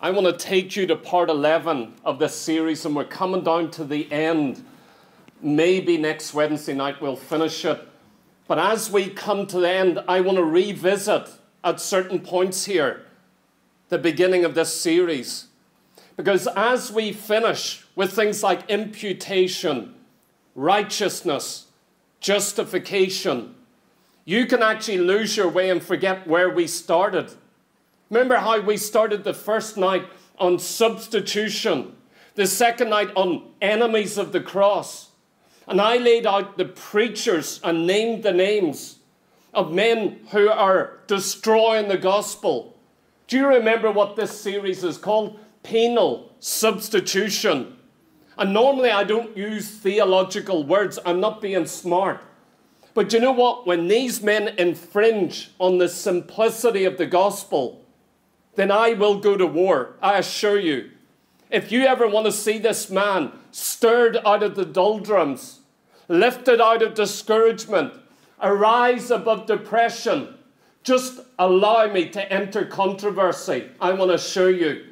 I want to take you to part 11 of this series, and we're coming down to the end. Maybe next Wednesday night we'll finish it. But as we come to the end, I want to revisit at certain points here the beginning of this series. Because as we finish with things like imputation, righteousness, justification, you can actually lose your way and forget where we started. Remember how we started the first night on substitution, the second night on enemies of the cross. And I laid out the preachers and named the names of men who are destroying the gospel. Do you remember what this series is called? Penal substitution. And normally I don't use theological words, I'm not being smart. But you know what? When these men infringe on the simplicity of the gospel, then I will go to war. I assure you. If you ever want to see this man stirred out of the doldrums, lifted out of discouragement, arise above depression, just allow me to enter controversy. I want to assure you.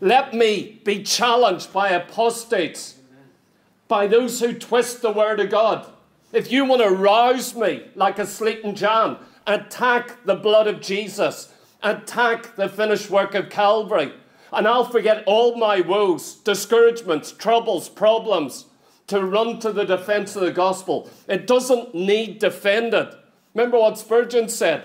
Let me be challenged by apostates, by those who twist the word of God. If you want to rouse me like a sleeping John, attack the blood of Jesus attack the finished work of Calvary. And I'll forget all my woes, discouragements, troubles, problems to run to the defense of the gospel. It doesn't need defended. Remember what Spurgeon said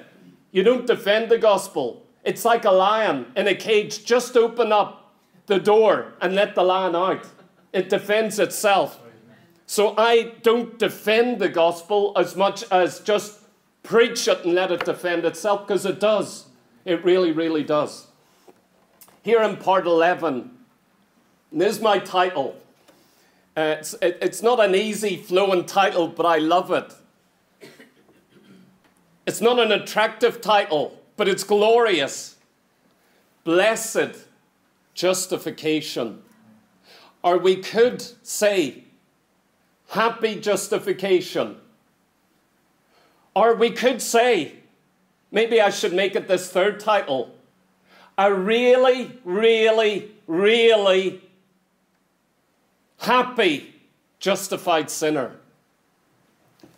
you don't defend the gospel. It's like a lion in a cage. Just open up the door and let the lion out. It defends itself. So I don't defend the gospel as much as just preach it and let it defend itself because it does. It really, really does. Here in part 11, this is my title. Uh, it's, it, it's not an easy flowing title, but I love it. It's not an attractive title, but it's glorious. Blessed justification. Or we could say, happy justification. Or we could say, Maybe I should make it this third title A really, really, really happy justified sinner.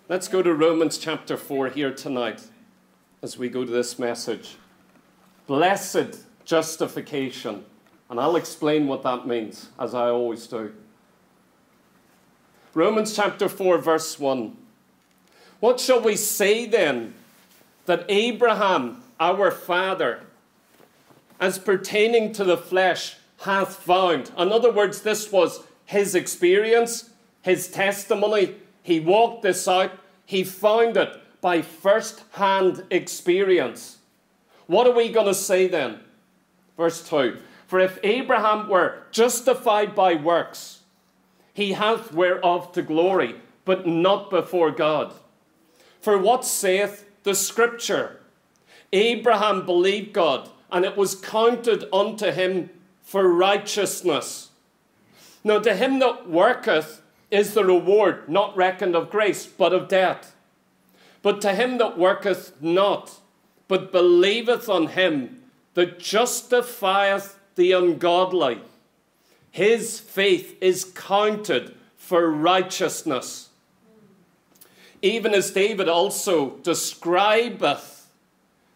Let's go to Romans chapter 4 here tonight as we go to this message. Blessed justification. And I'll explain what that means, as I always do. Romans chapter 4, verse 1. What shall we say then? That Abraham, our father, as pertaining to the flesh, hath found. In other words, this was his experience, his testimony. He walked this out, he found it by first hand experience. What are we going to say then? Verse 2 For if Abraham were justified by works, he hath whereof to glory, but not before God. For what saith the scripture. Abraham believed God, and it was counted unto him for righteousness. Now, to him that worketh is the reward not reckoned of grace, but of debt. But to him that worketh not, but believeth on him that justifieth the ungodly, his faith is counted for righteousness even as David also describeth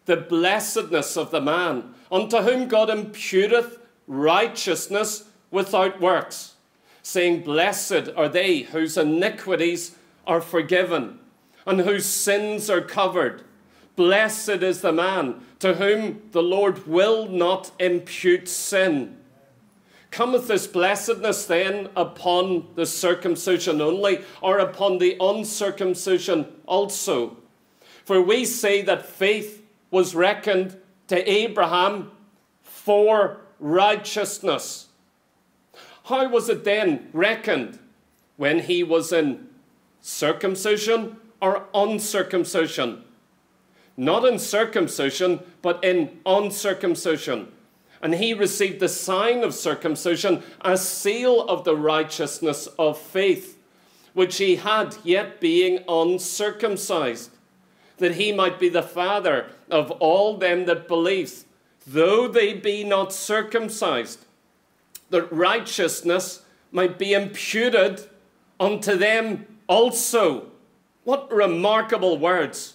the blessedness of the man, unto whom God imputeth righteousness without works, saying, Blessed are they whose iniquities are forgiven and whose sins are covered. Blessed is the man to whom the Lord will not impute sin. Cometh this blessedness then upon the circumcision only, or upon the uncircumcision also? For we say that faith was reckoned to Abraham for righteousness. How was it then reckoned? When he was in circumcision or uncircumcision? Not in circumcision, but in uncircumcision and he received the sign of circumcision, a seal of the righteousness of faith, which he had, yet being uncircumcised, that he might be the father of all them that believe though they be not circumcised, that righteousness might be imputed unto them also. What remarkable words!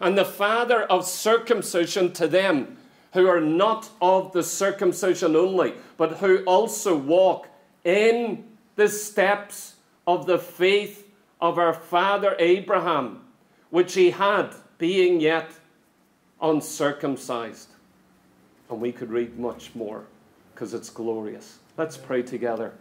And the father of circumcision to them who are not of the circumcision only, but who also walk in the steps of the faith of our father Abraham, which he had, being yet uncircumcised. And we could read much more because it's glorious. Let's pray together.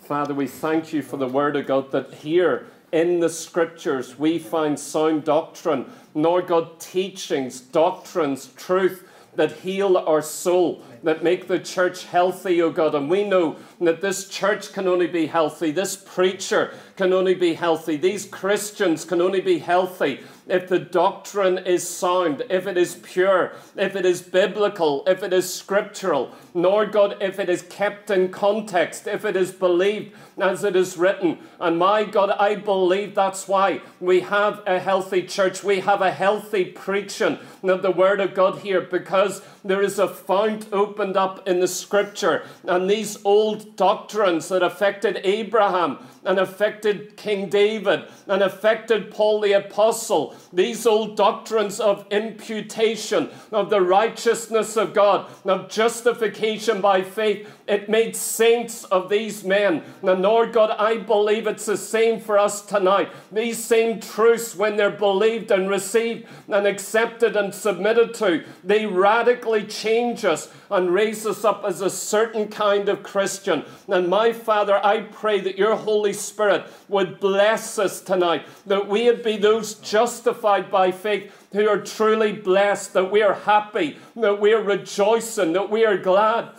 Father, we thank you for the word of God that here in the scriptures we find sound doctrine, nor God, teachings, doctrines, truth that heal our soul, that make the church healthy, O oh God. And we know that this church can only be healthy, this preacher can only be healthy, these Christians can only be healthy if the doctrine is sound, if it is pure, if it is biblical, if it is scriptural, Lord God, if it is kept in context, if it is believed as it is written. And my God, I believe that's why we have a healthy church. We have a healthy preaching of the Word of God here because there is a fount opened up in the Scripture. And these old doctrines that affected Abraham and affected King David and affected Paul the Apostle, these old doctrines of imputation, of the righteousness of God, of justification by faith, it made saints of these men. And Lord God, I believe it's the same for us tonight. These same truths, when they're believed and received and accepted and submitted to, they radically change us and raise us up as a certain kind of Christian. And my Father, I pray that your Holy Spirit would bless us tonight, that we would be those justified by faith who are truly blessed, that we are happy, that we are rejoicing, that we are glad.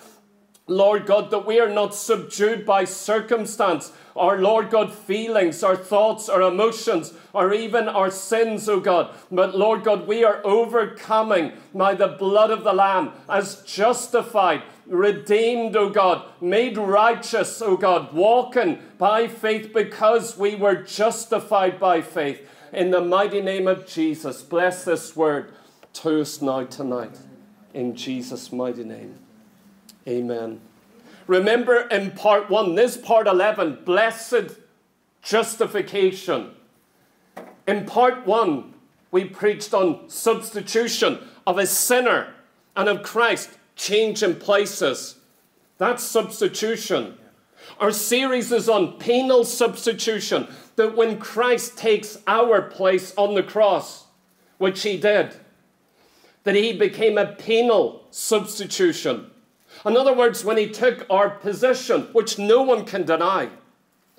Lord God, that we are not subdued by circumstance, our Lord God, feelings, our thoughts, our emotions, or even our sins, O God. But Lord God, we are overcoming by the blood of the Lamb as justified, redeemed, O God, made righteous, O God, walking by faith because we were justified by faith. In the mighty name of Jesus, bless this word to us now tonight. In Jesus' mighty name. Amen. Remember in part one, this part 11, blessed justification. In part one, we preached on substitution of a sinner and of Christ changing places. That's substitution. Our series is on penal substitution, that when Christ takes our place on the cross, which he did, that he became a penal substitution. In other words, when he took our position, which no one can deny,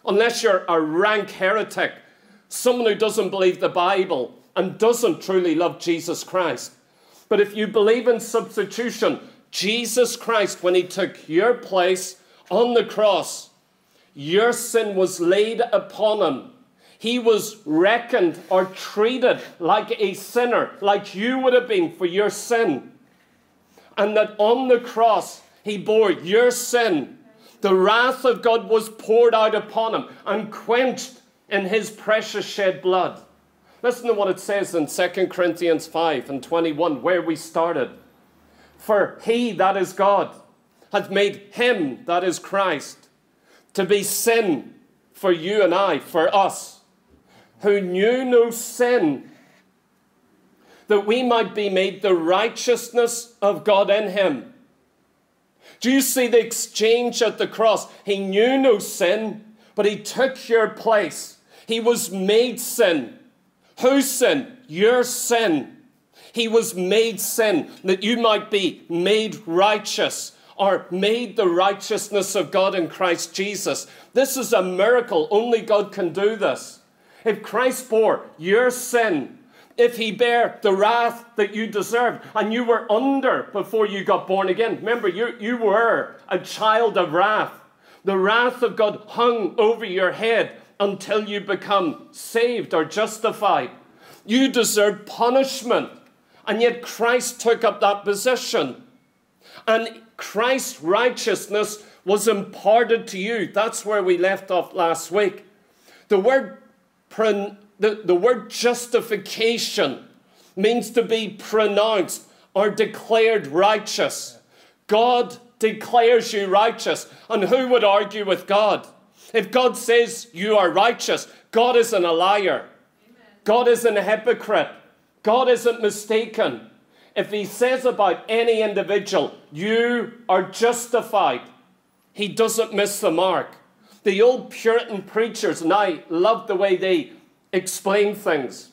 unless you're a rank heretic, someone who doesn't believe the Bible and doesn't truly love Jesus Christ. But if you believe in substitution, Jesus Christ, when he took your place on the cross, your sin was laid upon him. He was reckoned or treated like a sinner, like you would have been for your sin. And that on the cross, he bore your sin. The wrath of God was poured out upon him and quenched in his precious shed blood. Listen to what it says in 2 Corinthians 5 and 21, where we started. For he, that is God, hath made him, that is Christ, to be sin for you and I, for us, who knew no sin, that we might be made the righteousness of God in him. Do you see the exchange at the cross? He knew no sin, but he took your place. He was made sin. Whose sin? Your sin. He was made sin that you might be made righteous or made the righteousness of God in Christ Jesus. This is a miracle. Only God can do this. If Christ bore your sin, if he bare the wrath that you deserved and you were under before you got born again. Remember, you, you were a child of wrath. The wrath of God hung over your head until you become saved or justified. You deserve punishment, and yet Christ took up that position. And Christ's righteousness was imparted to you. That's where we left off last week. The word the, the word justification means to be pronounced or declared righteous. God declares you righteous. And who would argue with God? If God says you are righteous, God isn't a liar. God isn't a hypocrite. God isn't mistaken. If He says about any individual, you are justified, He doesn't miss the mark. The old Puritan preachers, and I love the way they explain things.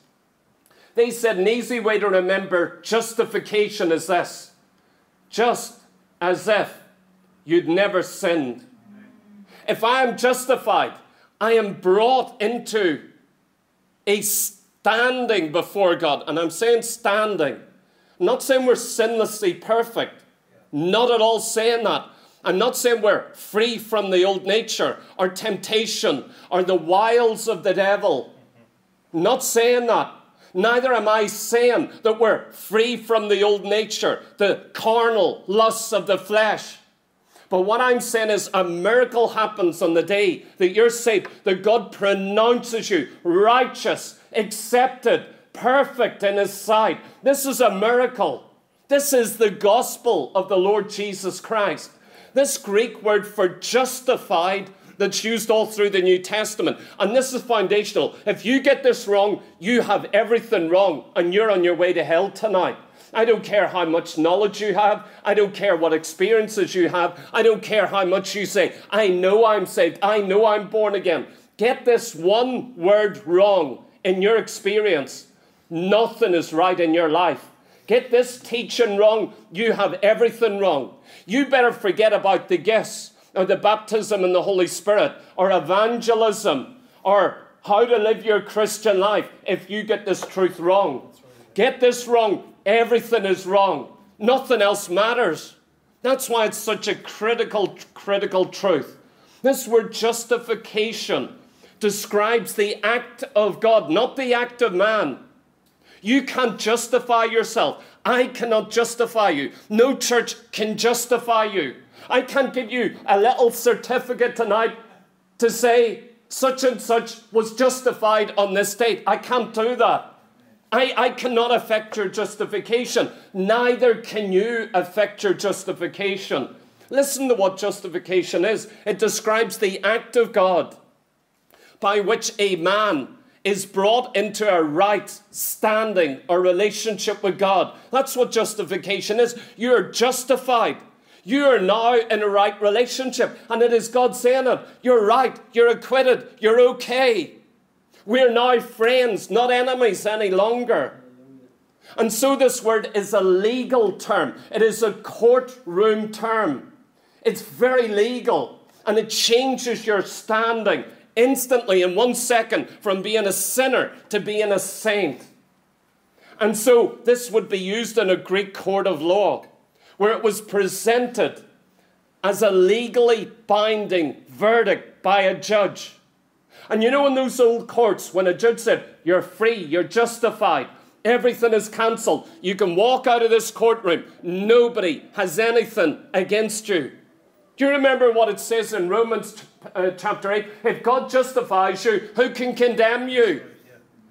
They said an easy way to remember justification is this just as if you'd never sinned. If I am justified, I am brought into a standing before God. And I'm saying standing. I'm not saying we're sinlessly perfect. Not at all saying that. I'm not saying we're free from the old nature or temptation or the wiles of the devil. Not saying that. Neither am I saying that we're free from the old nature, the carnal lusts of the flesh. But what I'm saying is a miracle happens on the day that you're saved, that God pronounces you righteous, accepted, perfect in His sight. This is a miracle. This is the gospel of the Lord Jesus Christ. This Greek word for justified that's used all through the New Testament. And this is foundational. If you get this wrong, you have everything wrong and you're on your way to hell tonight. I don't care how much knowledge you have. I don't care what experiences you have. I don't care how much you say, I know I'm saved. I know I'm born again. Get this one word wrong in your experience. Nothing is right in your life. Get this teaching wrong. You have everything wrong. You better forget about the gifts or the baptism in the Holy Spirit or evangelism or how to live your Christian life if you get this truth wrong. Get this wrong, everything is wrong. Nothing else matters. That's why it's such a critical, critical truth. This word justification describes the act of God, not the act of man. You can't justify yourself. I cannot justify you. No church can justify you. I can't give you a little certificate tonight to say such and such was justified on this date. I can't do that. I, I cannot affect your justification. Neither can you affect your justification. Listen to what justification is it describes the act of God by which a man is brought into a right standing or relationship with God. That's what justification is. You're justified. You are now in a right relationship. And it is God saying it. You're right. You're acquitted. You're okay. We're now friends, not enemies any longer. And so this word is a legal term, it is a courtroom term. It's very legal. And it changes your standing instantly in one second from being a sinner to being a saint. And so this would be used in a Greek court of law where it was presented as a legally binding verdict by a judge. And you know, in those old courts, when a judge said, You're free, you're justified, everything is cancelled, you can walk out of this courtroom, nobody has anything against you. Do you remember what it says in Romans uh, chapter 8? If God justifies you, who can condemn you?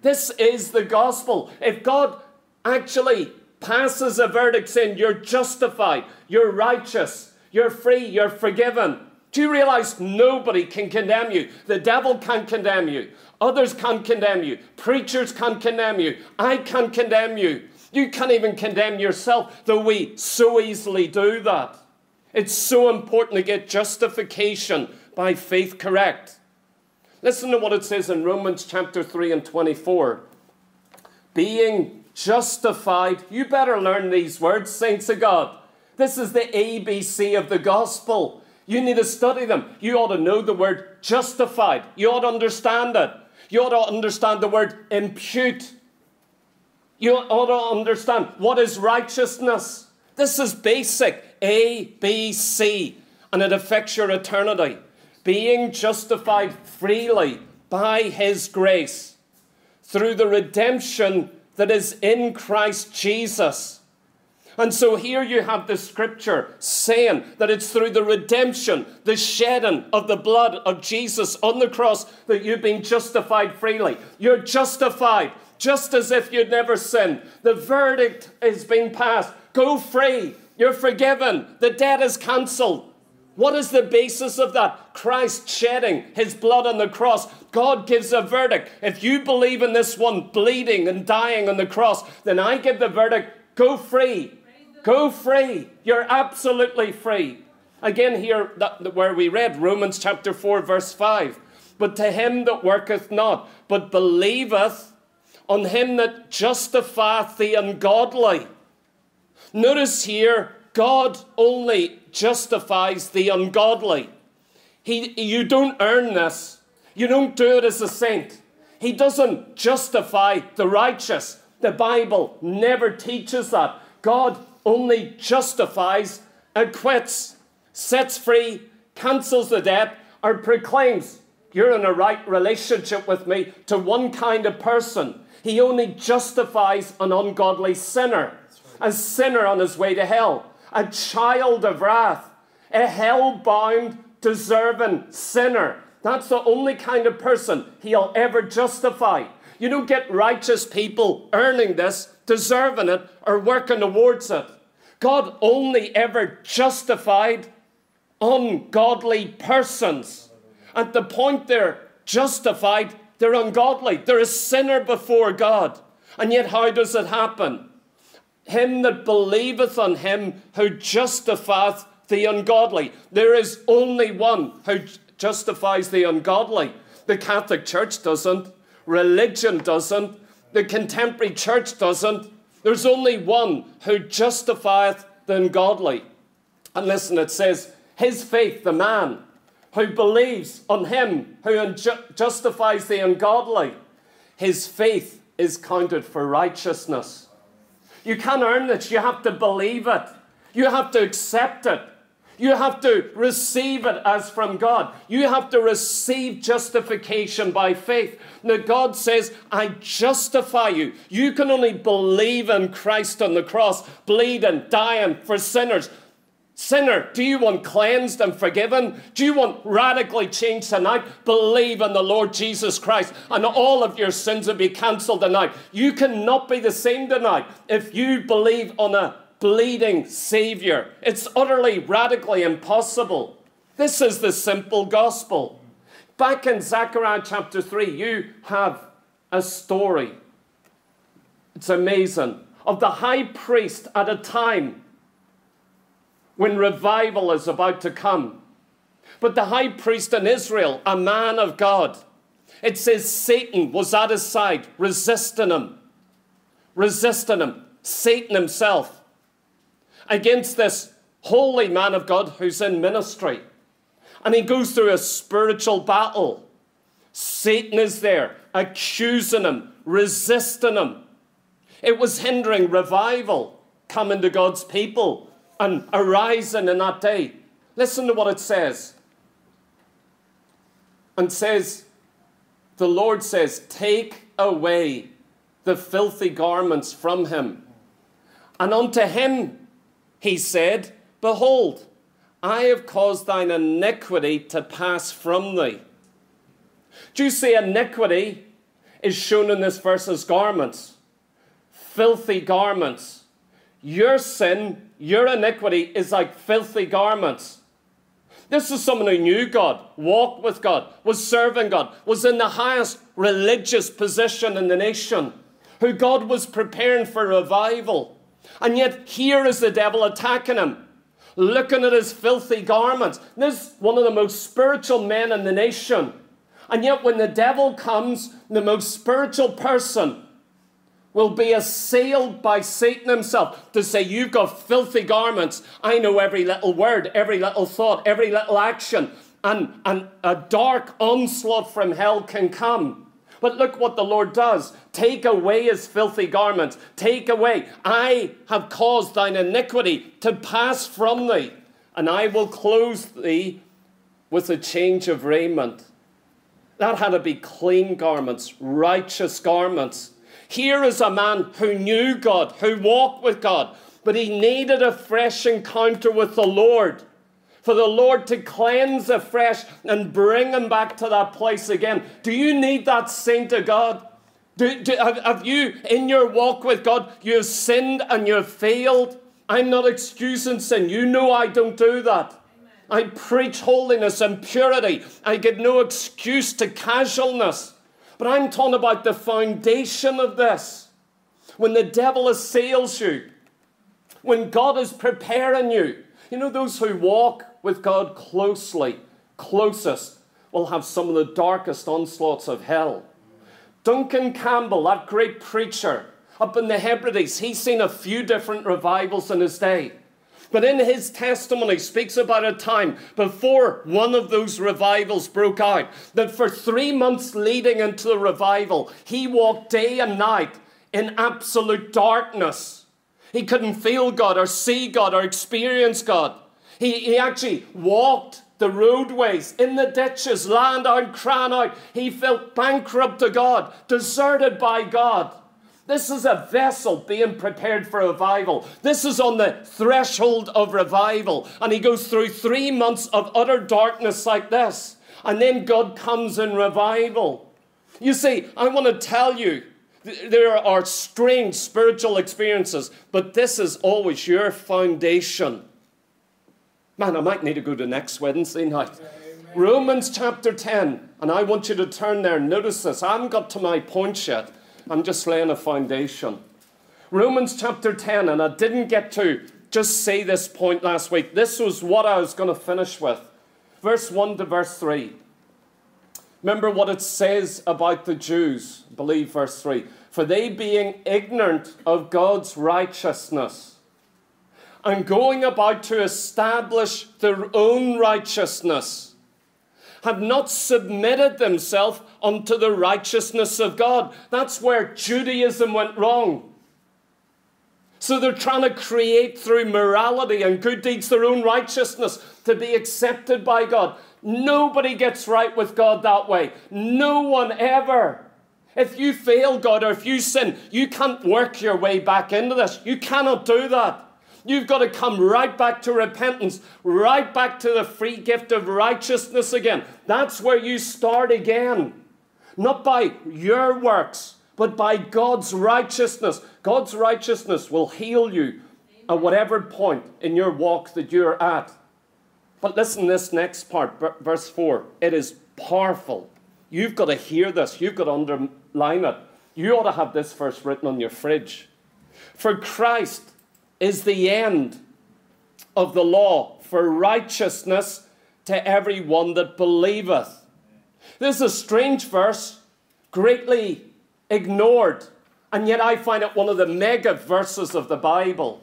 This is the gospel. If God actually passes a verdict saying you're justified, you're righteous, you're free, you're forgiven. Do you realize nobody can condemn you? The devil can't condemn you. Others can't condemn you. Preachers can't condemn you. I can't condemn you. You can't even condemn yourself, though we so easily do that. It's so important to get justification by faith correct. Listen to what it says in Romans chapter 3 and 24. Being justified. You better learn these words, saints of God. This is the ABC of the gospel. You need to study them. You ought to know the word justified. You ought to understand it. You ought to understand the word impute. You ought to understand what is righteousness. This is basic A, B, C, and it affects your eternity. Being justified freely by His grace through the redemption that is in Christ Jesus. And so here you have the scripture saying that it's through the redemption, the shedding of the blood of Jesus on the cross that you've been justified freely. You're justified just as if you'd never sinned. The verdict is being passed. Go free. You're forgiven. The debt is cancelled. What is the basis of that? Christ shedding his blood on the cross. God gives a verdict. If you believe in this one bleeding and dying on the cross, then I give the verdict go free. Go free. You're absolutely free. Again, here that, where we read Romans chapter 4, verse 5. But to him that worketh not, but believeth on him that justifieth the ungodly. Notice here, God only justifies the ungodly. He, you don't earn this. You don't do it as a saint. He doesn't justify the righteous. The Bible never teaches that. God only justifies, acquits, sets free, cancels the debt, or proclaims, You're in a right relationship with me to one kind of person. He only justifies an ungodly sinner, a sinner on his way to hell, a child of wrath, a hell bound, deserving sinner. That's the only kind of person he'll ever justify. You don't get righteous people earning this, deserving it, or working towards it. God only ever justified ungodly persons. At the point they're justified, they're ungodly. They're a sinner before God. And yet, how does it happen? Him that believeth on him who justifieth the ungodly. There is only one who justifies the ungodly. The Catholic Church doesn't. Religion doesn't. The contemporary church doesn't. There's only one who justifieth the ungodly. And listen, it says, His faith, the man who believes on him who justifies the ungodly, his faith is counted for righteousness. You can't earn it, you have to believe it, you have to accept it. You have to receive it as from God. You have to receive justification by faith. Now, God says, I justify you. You can only believe in Christ on the cross, bleeding, dying for sinners. Sinner, do you want cleansed and forgiven? Do you want radically changed tonight? Believe in the Lord Jesus Christ, and all of your sins will be cancelled tonight. You cannot be the same tonight if you believe on a bleeding Savior. It's utterly, radically impossible. This is the simple gospel. Back in Zechariah chapter 3, you have a story. It's amazing. Of the high priest at a time when revival is about to come. But the high priest in Israel, a man of God, it says Satan was at his side, resisting him. Resisting him. Satan himself against this holy man of God who's in ministry. And he goes through a spiritual battle. Satan is there, accusing him, resisting him. It was hindering revival coming to God's people and arising in that day. Listen to what it says. And says, the Lord says, Take away the filthy garments from him, and unto him he said, Behold, I have caused thine iniquity to pass from thee. Do you see iniquity is shown in this verse as garments? Filthy garments. Your sin, your iniquity is like filthy garments. This is someone who knew God, walked with God, was serving God, was in the highest religious position in the nation, who God was preparing for revival. And yet, here is the devil attacking him, looking at his filthy garments. This is one of the most spiritual men in the nation. And yet, when the devil comes, the most spiritual person will be assailed by Satan himself to say, You've got filthy garments. I know every little word, every little thought, every little action. And, and a dark onslaught from hell can come. But look what the Lord does. Take away his filthy garments. Take away. I have caused thine iniquity to pass from thee, and I will clothe thee with a change of raiment. That had to be clean garments, righteous garments. Here is a man who knew God, who walked with God, but he needed a fresh encounter with the Lord for the Lord to cleanse afresh and bring him back to that place again. Do you need that saint of God? Do, do, have, have you, in your walk with God, you've sinned and you've failed, I'm not excusing sin. You know I don't do that. I preach holiness and purity. I give no excuse to casualness. But I'm talking about the foundation of this. When the devil assails you, when God is preparing you, you know, those who walk with God closely, closest, will have some of the darkest onslaughts of hell. Duncan Campbell, that great preacher up in the Hebrides, he's seen a few different revivals in his day. But in his testimony, speaks about a time before one of those revivals broke out, that for three months leading into the revival, he walked day and night in absolute darkness. He couldn't feel God or see God or experience God. He, he actually walked the roadways, in the ditches, land out, crying out. He felt bankrupt to God, deserted by God. This is a vessel being prepared for revival. This is on the threshold of revival. And he goes through three months of utter darkness like this. And then God comes in revival. You see, I want to tell you, there are strange spiritual experiences, but this is always your foundation. Man, I might need to go to next Wednesday night. Amen. Romans chapter 10, and I want you to turn there. Notice this. I haven't got to my point yet. I'm just laying a foundation. Romans chapter 10, and I didn't get to just say this point last week. This was what I was going to finish with. Verse 1 to verse 3. Remember what it says about the Jews. Believe verse 3. For they being ignorant of God's righteousness and going about to establish their own righteousness had not submitted themselves unto the righteousness of God. That's where Judaism went wrong. So they're trying to create through morality and good deeds their own righteousness to be accepted by God. Nobody gets right with God that way. No one ever. If you fail God or if you sin, you can't work your way back into this. You cannot do that. You've got to come right back to repentance, right back to the free gift of righteousness again. That's where you start again. Not by your works, but by God's righteousness. God's righteousness will heal you at whatever point in your walk that you're at. But listen, this next part, verse 4, it is powerful. You've got to hear this, you've got to underline it. You ought to have this verse written on your fridge. For Christ is the end of the law for righteousness to every one that believeth. This is a strange verse, greatly ignored, and yet I find it one of the mega verses of the Bible.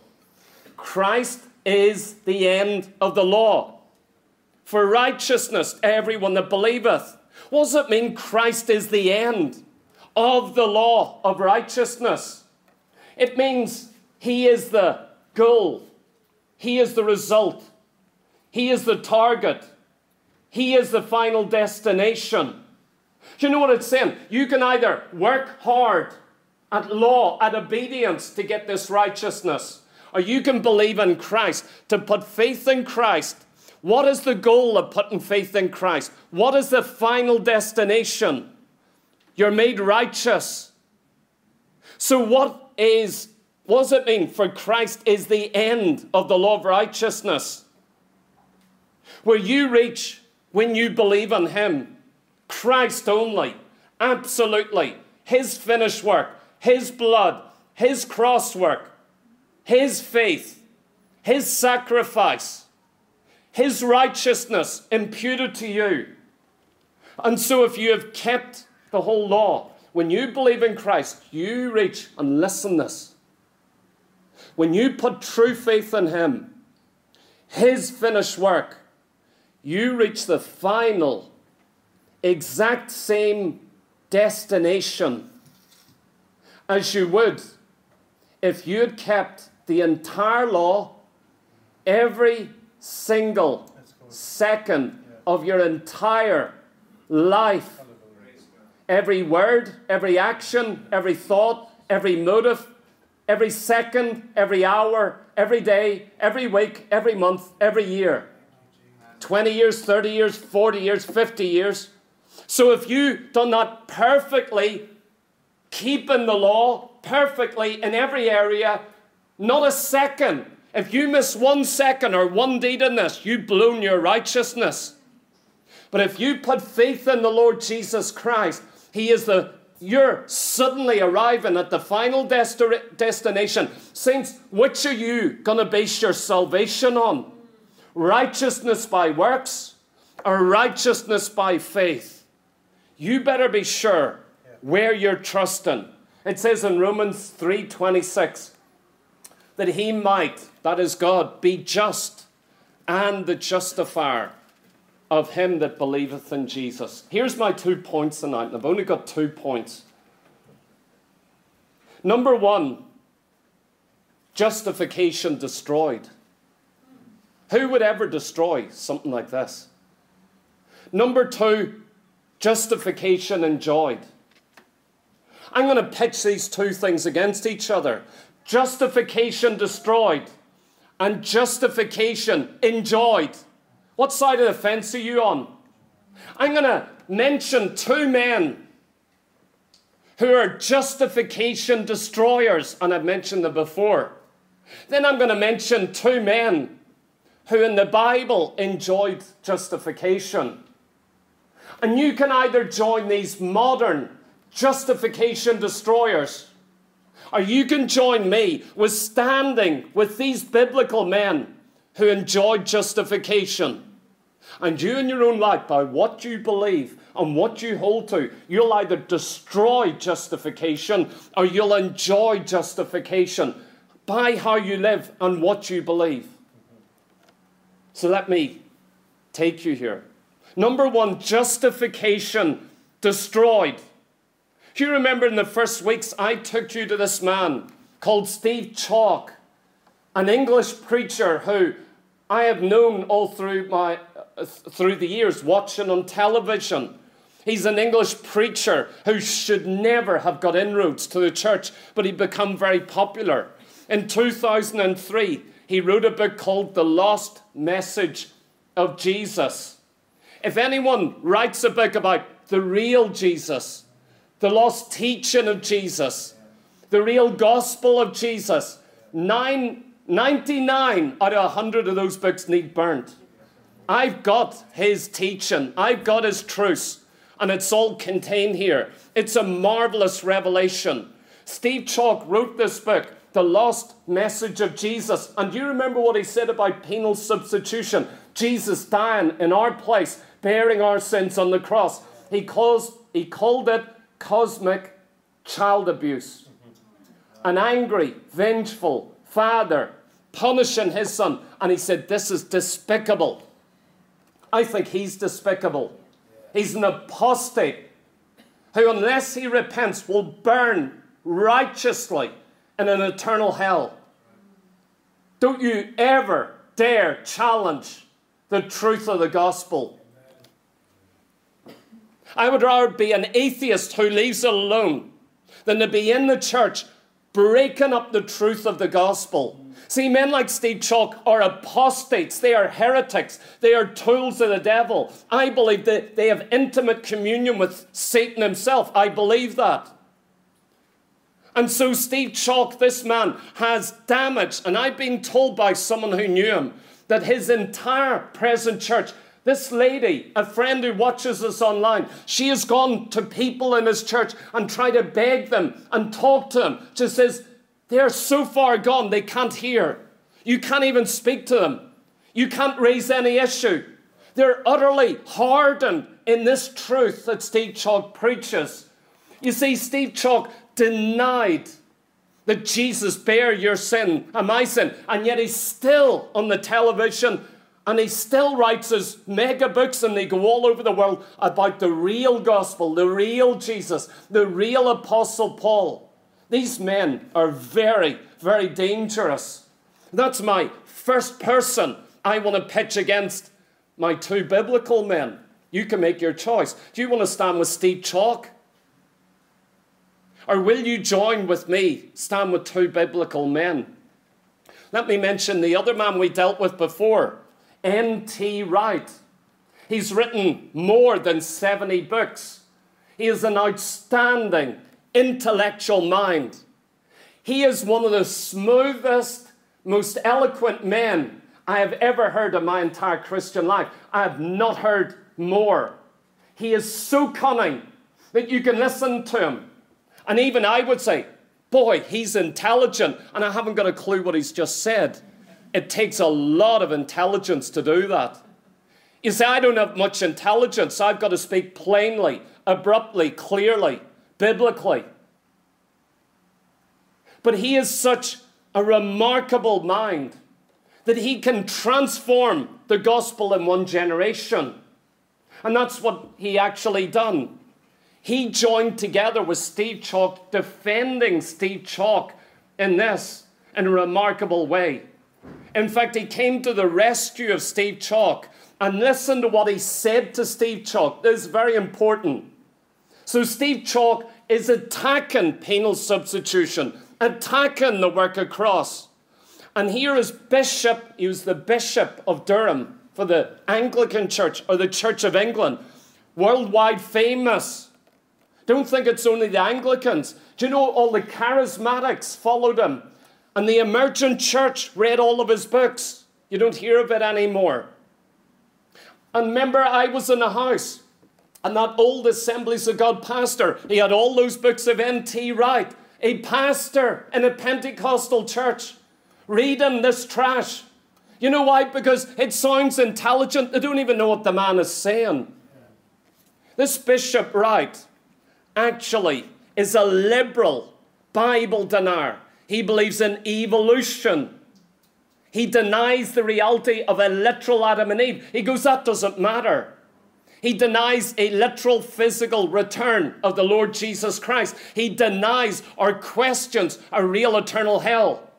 Christ is the end of the law for righteousness to everyone that believeth. What does it mean Christ is the end of the law of righteousness? It means he is the goal. He is the result. He is the target. He is the final destination. Do you know what it's saying? You can either work hard at law, at obedience to get this righteousness, or you can believe in Christ, to put faith in Christ. What is the goal of putting faith in Christ? What is the final destination? You're made righteous. So, what is what does it mean? For Christ is the end of the law of righteousness. Where you reach when you believe in Him, Christ only, absolutely, His finished work, His blood, His cross work, His faith, His sacrifice, His righteousness imputed to you. And so, if you have kept the whole law, when you believe in Christ, you reach, and listen this, when you put true faith in Him, His finished work, you reach the final, exact same destination as you would if you had kept the entire law, every single second of your entire life. Every word, every action, every thought, every motive, every second, every hour, every day, every week, every month, every year. 20 years, 30 years, 40 years, 50 years. So if you do not perfectly keep in the law, perfectly in every area, not a second, If you miss one second or one deed in this, you've blown your righteousness. But if you put faith in the Lord Jesus Christ, He is the you're suddenly arriving at the final desti- destination. Saints, which are you going to base your salvation on? Righteousness by works or righteousness by faith? You better be sure where you're trusting. It says in Romans 3:26 that he might, that is God, be just and the justifier of him that believeth in Jesus. Here's my two points tonight, and I've only got two points. Number one, justification destroyed. Who would ever destroy something like this? Number two, justification enjoyed. I'm going to pitch these two things against each other justification destroyed and justification enjoyed. What side of the fence are you on? I'm going to mention two men who are justification destroyers, and I've mentioned them before. Then I'm going to mention two men who in the Bible enjoyed justification. And you can either join these modern justification destroyers, or you can join me with standing with these biblical men who enjoyed justification. And you in your own life, by what you believe and what you hold to, you'll either destroy justification or you'll enjoy justification by how you live and what you believe. So let me take you here. Number one, justification destroyed. You remember in the first weeks I took you to this man called Steve Chalke, an English preacher who I have known all through my through the years watching on television. He's an English preacher who should never have got inroads to the church, but he become very popular. In 2003, he wrote a book called The Lost Message of Jesus. If anyone writes a book about the real Jesus, the lost teaching of Jesus, the real gospel of Jesus, nine, 99 out of 100 of those books need burnt. I've got his teaching, I've got his truths, and it's all contained here. It's a marvelous revelation. Steve Chalke wrote this book, The Lost Message of Jesus. And you remember what he said about penal substitution? Jesus dying in our place, bearing our sins on the cross. He, he called it cosmic child abuse. An angry, vengeful father punishing his son. And he said, This is despicable. I think he's despicable. He's an apostate who, unless he repents, will burn righteously in an eternal hell. Don't you ever dare challenge the truth of the gospel. I would rather be an atheist who leaves alone than to be in the church breaking up the truth of the gospel. See, men like Steve Chalke are apostates. They are heretics. They are tools of the devil. I believe that they have intimate communion with Satan himself. I believe that. And so, Steve Chalke, this man, has damaged, and I've been told by someone who knew him that his entire present church this lady, a friend who watches us online, she has gone to people in his church and tried to beg them and talk to them. She says, they're so far gone, they can't hear. You can't even speak to them. You can't raise any issue. They're utterly hardened in this truth that Steve Chalke preaches. You see, Steve Chalke denied that Jesus bare your sin and my sin, and yet he's still on the television and he still writes his mega books, and they go all over the world about the real gospel, the real Jesus, the real Apostle Paul. These men are very, very dangerous. That's my first person I want to pitch against my two biblical men. You can make your choice. Do you want to stand with Steve Chalke? Or will you join with me, stand with two biblical men? Let me mention the other man we dealt with before. N.T. Wright. He's written more than 70 books. He is an outstanding intellectual mind. He is one of the smoothest, most eloquent men I have ever heard in my entire Christian life. I have not heard more. He is so cunning that you can listen to him. And even I would say, boy, he's intelligent, and I haven't got a clue what he's just said. It takes a lot of intelligence to do that. You say, I don't have much intelligence. so I've got to speak plainly, abruptly, clearly, biblically. But he is such a remarkable mind that he can transform the gospel in one generation. And that's what he actually done. He joined together with Steve Chalke, defending Steve Chalke in this in a remarkable way. In fact, he came to the rescue of Steve Chalke and listen to what he said to Steve Chalke. This is very important. So, Steve Chalke is attacking penal substitution, attacking the work of cross. And here is Bishop, he was the Bishop of Durham for the Anglican Church or the Church of England, worldwide famous. Don't think it's only the Anglicans. Do you know all the charismatics followed him? And the emergent church read all of his books. You don't hear of it anymore. And remember, I was in a house, and that old Assemblies of God pastor, he had all those books of N.T. Wright, a pastor in a Pentecostal church, reading this trash. You know why? Because it sounds intelligent. They don't even know what the man is saying. This Bishop Wright actually is a liberal Bible denier. He believes in evolution. He denies the reality of a literal Adam and Eve. He goes, that doesn't matter. He denies a literal physical return of the Lord Jesus Christ. He denies or questions a real eternal hell.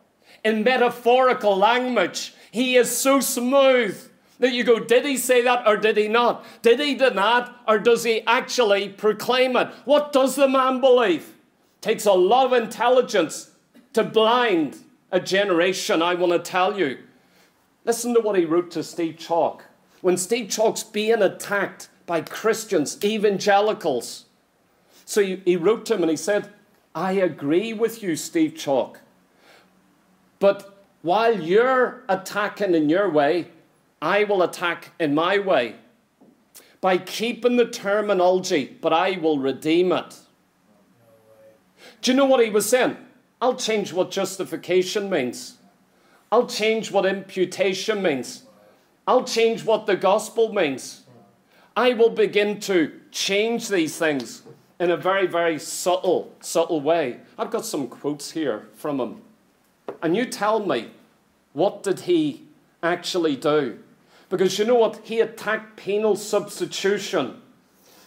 In metaphorical language, he is so smooth that you go, did he say that or did he not? Did he deny it or does he actually proclaim it? What does the man believe? Takes a lot of intelligence to blind a generation, I want to tell you. Listen to what he wrote to Steve Chalke When Steve Chalke's being attacked by Christians, evangelicals. So he, he wrote to him and he said, I agree with you, Steve Chalke. But while you're attacking in your way, I will attack in my way by keeping the terminology, but I will redeem it. Do you know what he was saying? I'll change what justification means. I'll change what imputation means. I'll change what the gospel means. I will begin to change these things in a very, very subtle, subtle way. I've got some quotes here from him. And you tell me, what did he actually do? Because you know what? He attacked penal substitution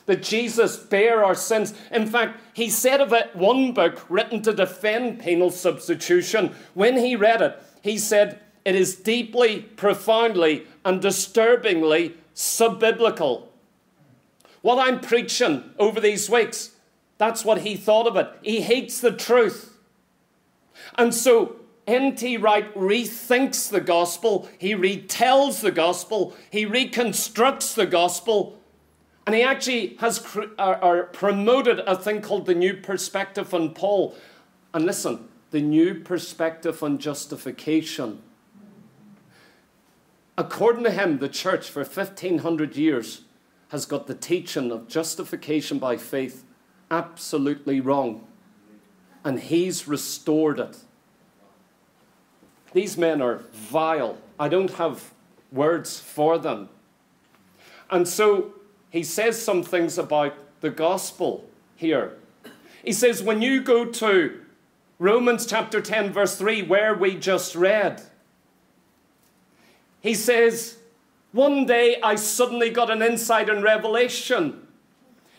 that Jesus bare our sins. In fact, he said of it one book written to defend penal substitution, when he read it, he said, It is deeply, profoundly, and disturbingly subbiblical. What I'm preaching over these weeks, that's what he thought of it. He hates the truth. And so N.T. Wright rethinks the gospel, he retells the gospel, he reconstructs the gospel and he actually has or, or uh, uh, promoted a thing called the new perspective on Paul. And listen, the new perspective on justification. According to him, the church for 1500 years has got the teaching of justification by faith absolutely wrong. And he's restored it. These men are vile. I don't have words for them. And so he says some things about the gospel here. He says, when you go to Romans chapter 10, verse 3, where we just read, he says, One day I suddenly got an insight and revelation.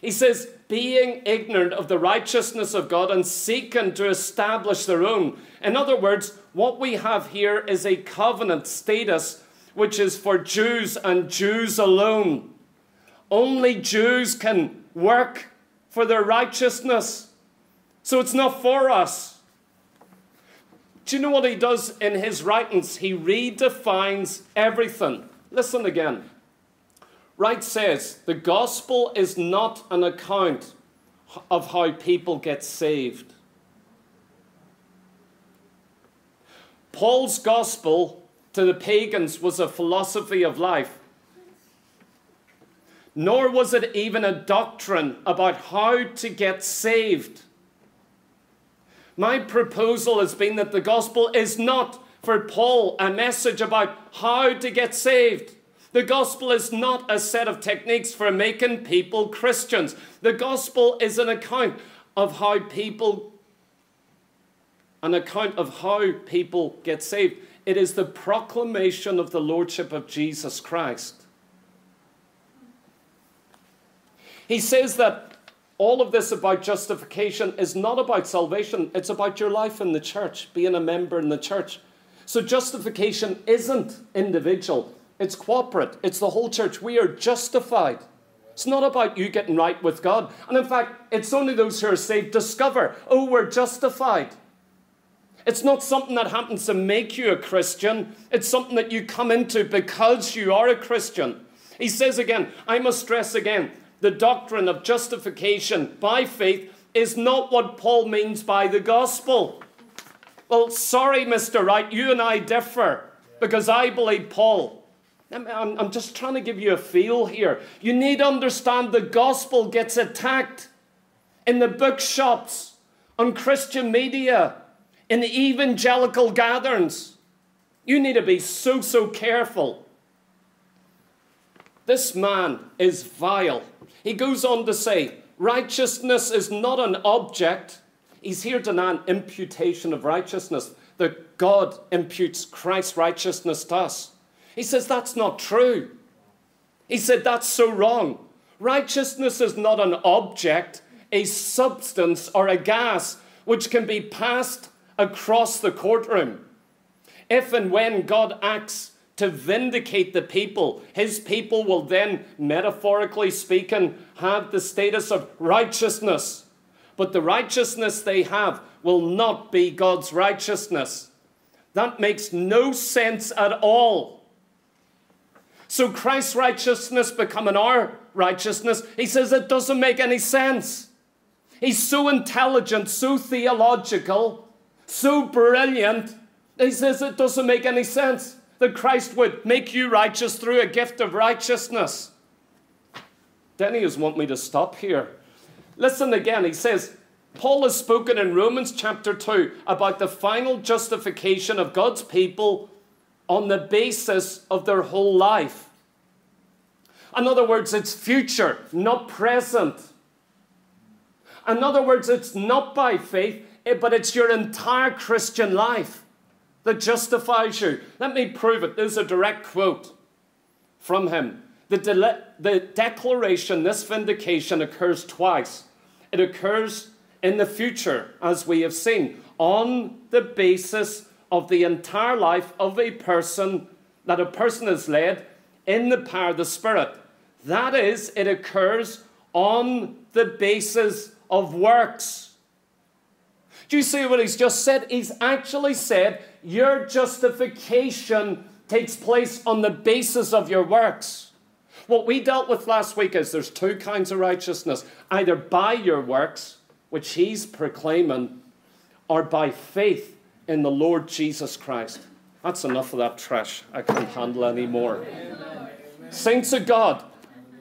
He says, being ignorant of the righteousness of God and seeking to establish their own. In other words, what we have here is a covenant status which is for Jews and Jews alone. Only Jews can work for their righteousness. So it's not for us. Do you know what he does in his writings? He redefines everything. Listen again. Wright says the gospel is not an account of how people get saved. Paul's gospel to the pagans was a philosophy of life. Nor was it even a doctrine about how to get saved. My proposal has been that the gospel is not for Paul a message about how to get saved. The gospel is not a set of techniques for making people Christians. The gospel is an account of how people an account of how people get saved. It is the proclamation of the lordship of Jesus Christ. He says that all of this about justification is not about salvation, it's about your life in the church, being a member in the church. So justification isn't individual, it's corporate, it's the whole church. We are justified. It's not about you getting right with God. And in fact, it's only those who are saved discover, oh, we're justified. It's not something that happens to make you a Christian, it's something that you come into because you are a Christian. He says again, I must stress again, the doctrine of justification by faith is not what Paul means by the gospel. Well, sorry, Mr. Wright, you and I differ because I believe Paul. I'm, just trying to give you a feel here. You need to understand the gospel gets attacked in the bookshops, on Christian media, in the evangelical gatherings. You need to be so, so careful. This man is vile. He goes on to say, righteousness is not an object, He's here denying imputation of righteousness, that God imputes Christ's righteousness to us. He says that's not true. He said that's so wrong. Righteousness is not an object, a substance, or a gas which can be passed across the courtroom. If and when God acts to vindicate the people, his people will then, metaphorically speaking, have the status of righteousness but the righteousness they have will not be God's righteousness. That makes no sense at all. So Christ's righteousness becoming our righteousness, he says it doesn't make any sense. He's so intelligent, so theological, so brilliant. He says it doesn't make any sense that Christ would make you righteous through a gift of righteousness. Denny does want me to stop here. Listen again, he says, Paul has spoken in Romans chapter 2 about the final justification of God's people on the basis of their whole life. In other words, it's future, not present. In other words, it's not by faith, eh, but it's your entire Christian life that justifies you. Let me prove it. There's a direct quote from him. The, de- the declaration, this vindication, occurs twice. It occurs in the future, as we have seen, on the basis of the entire life of a person that a person is led in the power of the Spirit. That is, it occurs on the basis of works. Do you see what he's just said? He's actually said your justification takes place on the basis of your works. What we dealt with last week is there's two kinds of righteousness either by your works, which he's proclaiming, or by faith in the Lord Jesus Christ. That's enough of that trash. I can't handle any more. Saints of God,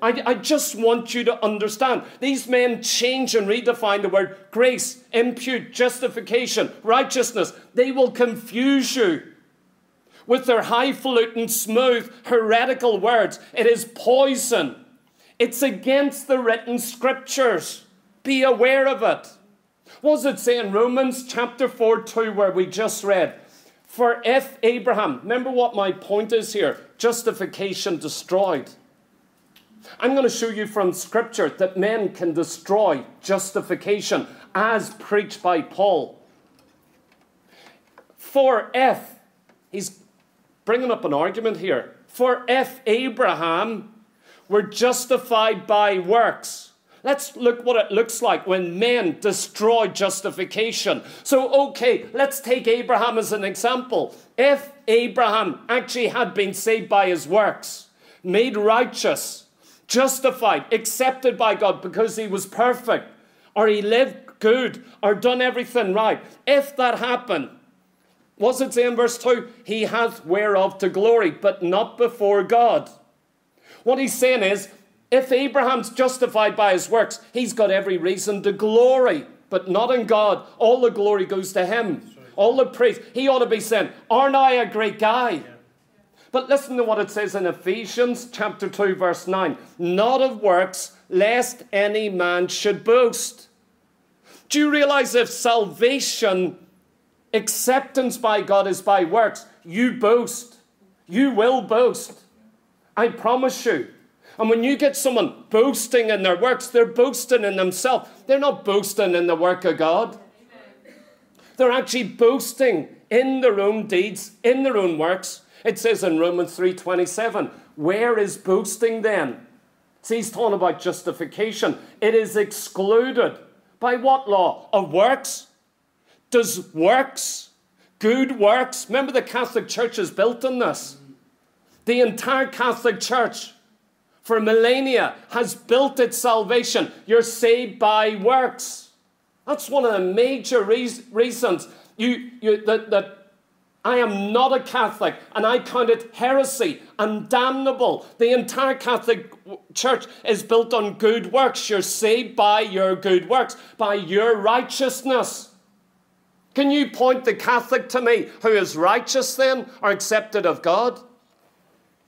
I, I, just want you to understand. These men change and redefine the word grace, impute, justification, righteousness. They will confuse you with their highfalutin, smooth, heretical words. It is poison. It's against the written scriptures. Be aware of it. What does it say in Romans chapter 4 2, where we just read? For if Abraham, remember what my point is here justification destroyed. I'm going to show you from scripture that men can destroy justification as preached by Paul. For if, he's bringing up an argument here. For if Abraham were justified by works, let's look what it looks like when men destroy justification. So, okay, let's take Abraham as an example. If Abraham actually had been saved by his works, made righteous, justified, accepted by God because he was perfect, or he lived good, or done everything right, if that happened, What's it say in verse 2? He hath whereof to glory, but not before God. What he's saying is, if Abraham's justified by his works, he's got every reason to glory, but not in God. All the glory goes to him. All the praise. He ought to be saying, Aren't I a great guy? But listen to what it says in Ephesians chapter 2, verse 9. Not of works, lest any man should boast. Do you realize if salvation acceptance by God is by works, you boast. You will boast. I promise you. And when you get someone boasting in their works, they're boasting in themselves. They're not boasting in the work of God. They're actually boasting in their own deeds, in their own works. It says in Romans 3:27, where is boasting then? See, he's talking about justification. It is excluded. By what law? Of works? Does works, good works, remember the Catholic Church is built on this. The entire Catholic Church for millennia has built its salvation. You're saved by works. That's one of the major reasons you, you, that, that I am not a Catholic and I count it heresy and damnable. The entire Catholic Church is built on good works. You're saved by your good works, by your righteousness. Can you point the Catholic to me who is righteous then or accepted of God?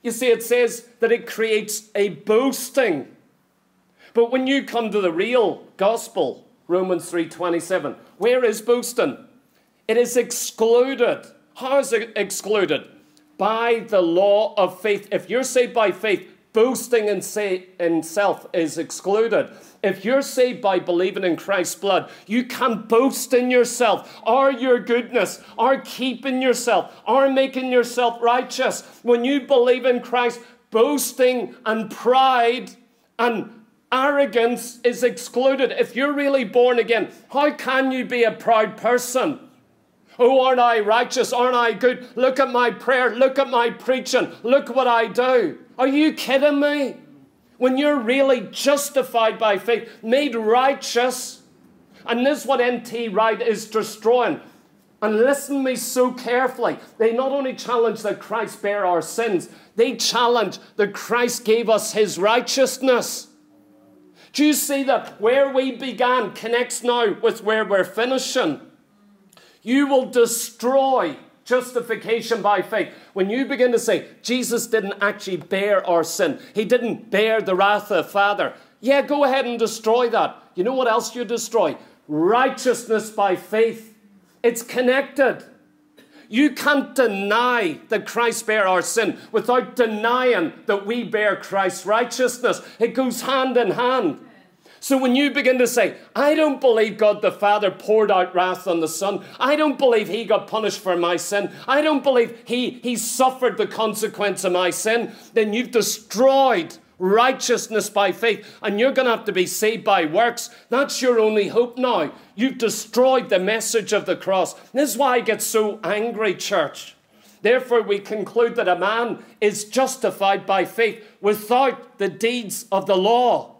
You see, it says that it creates a boasting. But when you come to the real gospel, Romans 3:27, where is boasting? It is excluded. How is it excluded? By the law of faith. If you're saved by faith, boasting in, say, in self is excluded. If you're saved by believing in Christ's blood, you can boast in yourself or your goodness or keeping yourself or making yourself righteous. When you believe in Christ, boasting and pride and arrogance is excluded. If you're really born again, how can you be a proud person? Oh, aren't I righteous? Aren't I good? Look at my prayer. Look at my preaching. Look what I do. Are you kidding me? When you're really justified by faith, made righteous, and this is what N.T. Wright is destroying. And listen to me so carefully. They not only challenge that Christ bear our sins, they challenge that Christ gave us his righteousness. Do you see that where we began connects now with where we're finishing? You will destroy justification by faith. When you begin to say, Jesus didn't actually bear our sin, He didn't bear the wrath of the Father, yeah, go ahead and destroy that. You know what else you destroy? Righteousness by faith. It's connected. You can't deny that Christ bear our sin without denying that we bear Christ's righteousness. It goes hand in hand. So when you begin to say, I don't believe God the Father poured out wrath on the Son, I don't believe He got punished for my sin, I don't believe He, he suffered the consequence of my sin, then you've destroyed righteousness by faith, and you're going to have to be saved by works. That's your only hope now. You've destroyed the message of the cross. This is why I get so angry, church. Therefore, we conclude that a man is justified by faith without the deeds of the law.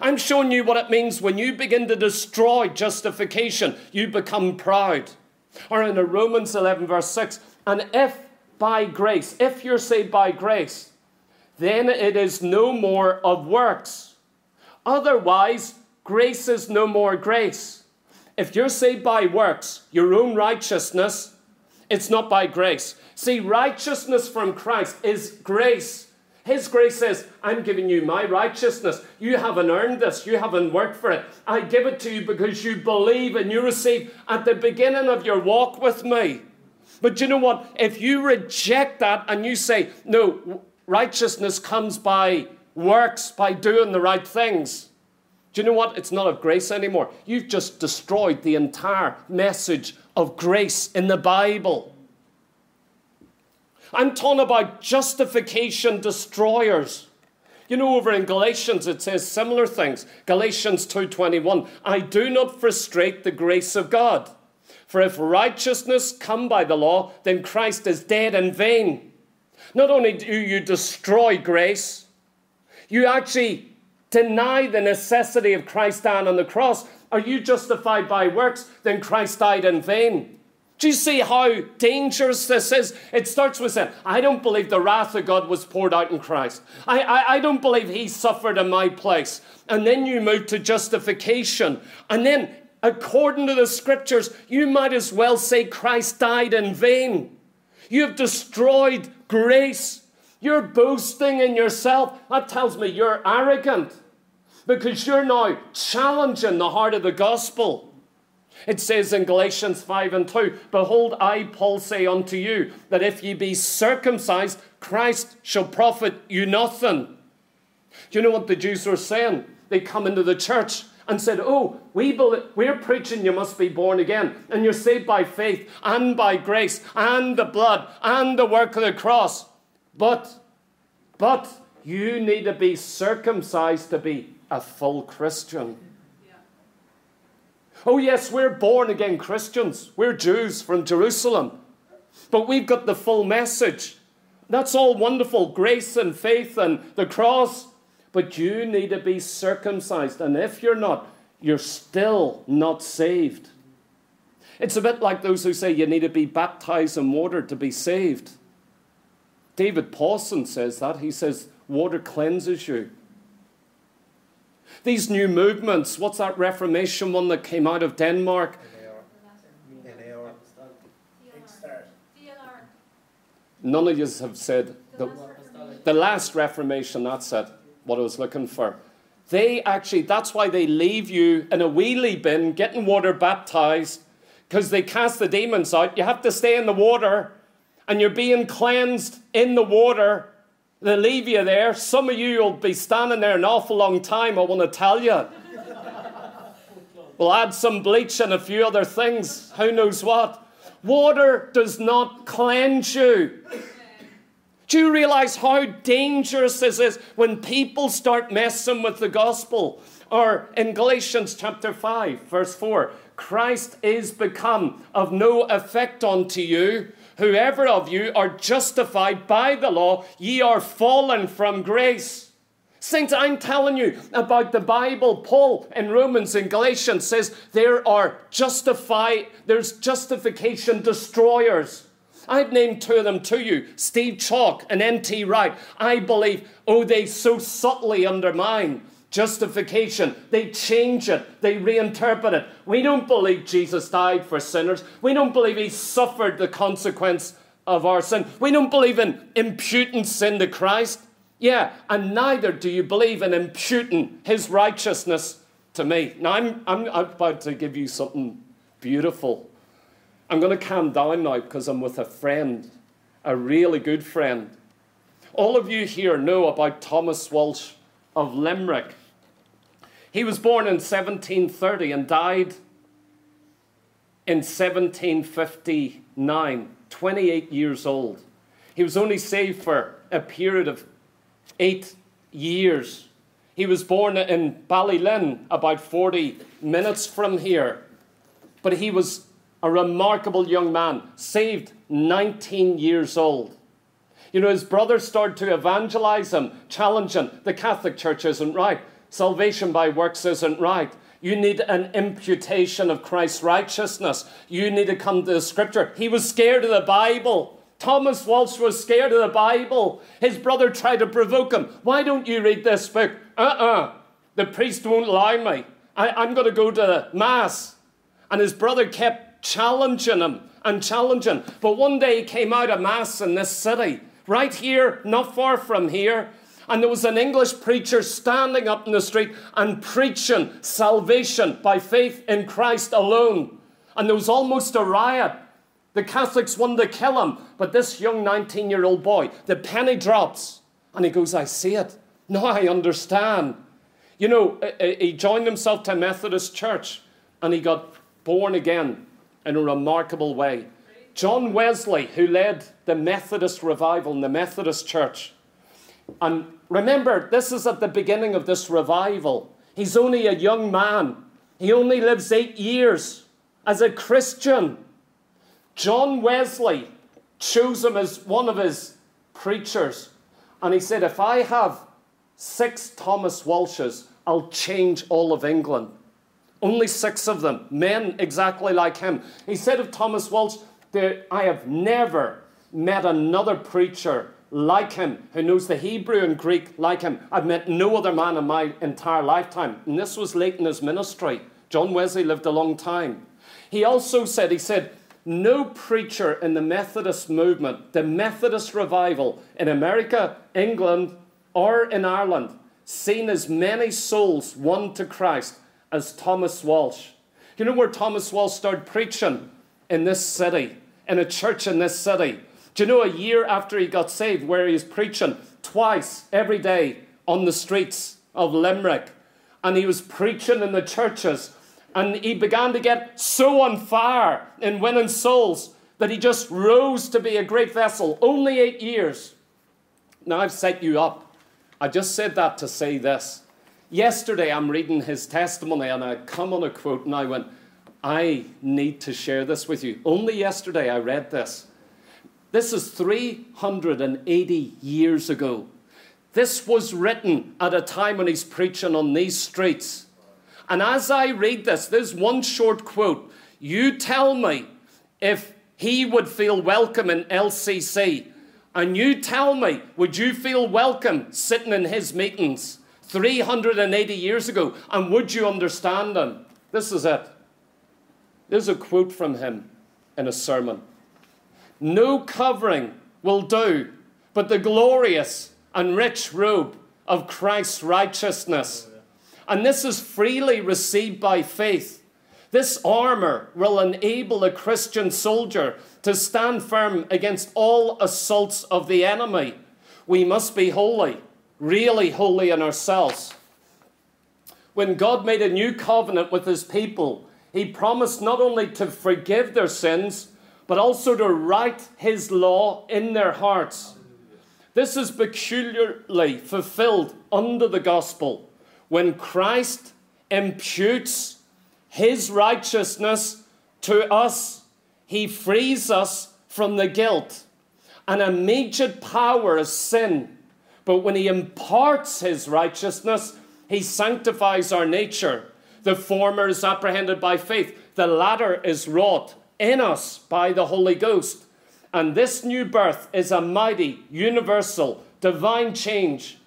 I'm showing you what it means when you begin to destroy justification, you become proud. Or in Romans 11, verse 6, and if by grace, if you're saved by grace, then it is no more of works. Otherwise, grace is no more grace. If you're saved by works, your own righteousness, it's not by grace. See, righteousness from Christ is grace. His grace says, I'm giving you my righteousness. You haven't earned this. You haven't worked for it. I give it to you because you believe and you receive at the beginning of your walk with me. But you know what? If you reject that and you say, no, righteousness comes by works, by doing the right things, do you know what? It's not of grace anymore. You've just destroyed the entire message of grace in the Bible. I'm talking about justification destroyers. You know, over in Galatians it says similar things. Galatians 2:21, I do not frustrate the grace of God. For if righteousness come by the law, then Christ is dead in vain. Not only do you destroy grace, you actually deny the necessity of Christ dying on the cross. Are you justified by works? Then Christ died in vain. Do you see how dangerous this is? It starts with saying, I don't believe the wrath of God was poured out in Christ. I, I, I, don't believe he suffered in my place. And then you move to justification. And then, according to the scriptures, you might as well say Christ died in vain. You have destroyed grace. You're boasting in yourself. That tells me you're arrogant because you're now challenging the heart of the gospel. It says in Galatians 5 and 2 Behold, I, Paul, say unto you, that if ye be circumcised, Christ shall profit you nothing. Do you know what the Jews were saying? They come into the church and said, Oh, we believe, we're preaching you must be born again, and you're saved by faith and by grace and the blood and the work of the cross. But, but you need to be circumcised to be a full Christian. Oh, yes, we're born again Christians. We're Jews from Jerusalem. But we've got the full message. That's all wonderful grace and faith and the cross. But you need to be circumcised. And if you're not, you're still not saved. It's a bit like those who say you need to be baptized in water to be saved. David Pawson says that. He says water cleanses you. These new movements, what's that Reformation one that came out of Denmark? None of you have said the, the last Reformation, that's it, what I was looking for. They actually, that's why they leave you in a wheelie bin getting water baptized because they cast the demons out. You have to stay in the water and you're being cleansed in the water They'll leave you there. Some of you will be standing there an awful long time, I want to tell you. we'll add some bleach and a few other things. Who knows what? Water does not cleanse you. Do you realize how dangerous this is when people start messing with the gospel? Or in Galatians chapter 5, verse 4, Christ is become of no effect unto you, Whoever of you are justified by the law, ye are fallen from grace. Saints, I'm telling you about the Bible. Paul in Romans and Galatians says there are justify, there's justification destroyers. I've named two of them to you Steve Chalke and N.T. Wright. I believe, oh, they so subtly undermine justification. They change it, they reinterpret it. We don't believe Jesus died for sinners. We don't believe he suffered the consequence of our sin. We don't believe in imputing sin to Christ. Yeah, and neither do you believe in imputing his righteousness to me. Now, I'm, I'm about to give you something beautiful. I'm going to calm down now because I'm with a friend, a really good friend. All of you here know about Thomas Walsh of Limerick. He was born in 1730 and died in 1759, 28 years old. He was only saved for a period of eight years. He was born in Ballylin, about 40 minutes from here. But he was a remarkable young man, saved 19 years old. You know, his brother started to evangelize him, challenge him. The Catholic Church isn't right. Salvation by works isn't right. You need an imputation of Christ's righteousness. You need to come to the scripture. He was scared of the Bible. Thomas Walsh was scared of the Bible. His brother tried to provoke him. Why don't you read this book? Uh uh-uh. uh The priest won't allow me. I, I'm going to go to Mass. And his brother kept challenging him and challenging. But one day he came out of Mass in this city, right here, not far from here. And there was an English preacher standing up in the street and preaching salvation by faith in Christ alone. And there was almost a riot. The Catholics wanted to kill him. But this young 19 year old boy, the penny drops. And he goes, I see it. Now I understand. You know, he joined himself to a Methodist church and he got born again in a remarkable way. John Wesley, who led the Methodist revival in the Methodist church, and remember, this is at the beginning of this revival. He's only a young man, he only lives eight years as a Christian. John Wesley chose him as one of his preachers. And he said, If I have six Thomas Walshes, I'll change all of England. Only six of them, men exactly like him. He said of Thomas Walsh, I have never met another preacher like him who knows the Hebrew and Greek like him. I've met no other man in my entire lifetime. And this was late in his ministry. John Wesley lived a long time. He also said, he said, no preacher in the Methodist movement, the Methodist revival in America, England, or in Ireland, seen as many souls won to Christ as Thomas Walsh. You know where Thomas Walsh started preaching? In this city, in a church in this city. Do you know a year after he got saved, where he was preaching twice every day on the streets of Limerick? And he was preaching in the churches and he began to get so on fire in winning souls that he just rose to be a great vessel. Only eight years. Now I've set you up. I just said that to say this. Yesterday I'm reading his testimony and I come on a quote and I went, I need to share this with you. Only yesterday I read this. This is 380 years ago. This was written at a time when he's preaching on these streets. And as I read this, there's one short quote. You tell me if he would feel welcome in LCC. And you tell me, would you feel welcome sitting in his meetings 380 years ago? And would you understand him? This is it. There's a quote from him in a sermon No covering will do, but the glorious and rich robe of Christ's righteousness and this is freely received by faith. This armor will enable a Christian soldier to stand firm against all assaults of the enemy. We must be holy, really holy in ourselves. When God made a new covenant with his people, he promised not only to forgive their sins, but also to write his law in their hearts. This is peculiarly fulfilled under the gospel when Christ imputes his righteousness to us, he frees us from the guilt and immediate power of sin. But when he imparts his righteousness, he sanctifies our nature. The former is apprehended by faith, the latter is wrought in us by the Holy Ghost. And this new birth is a mighty, universal, divine change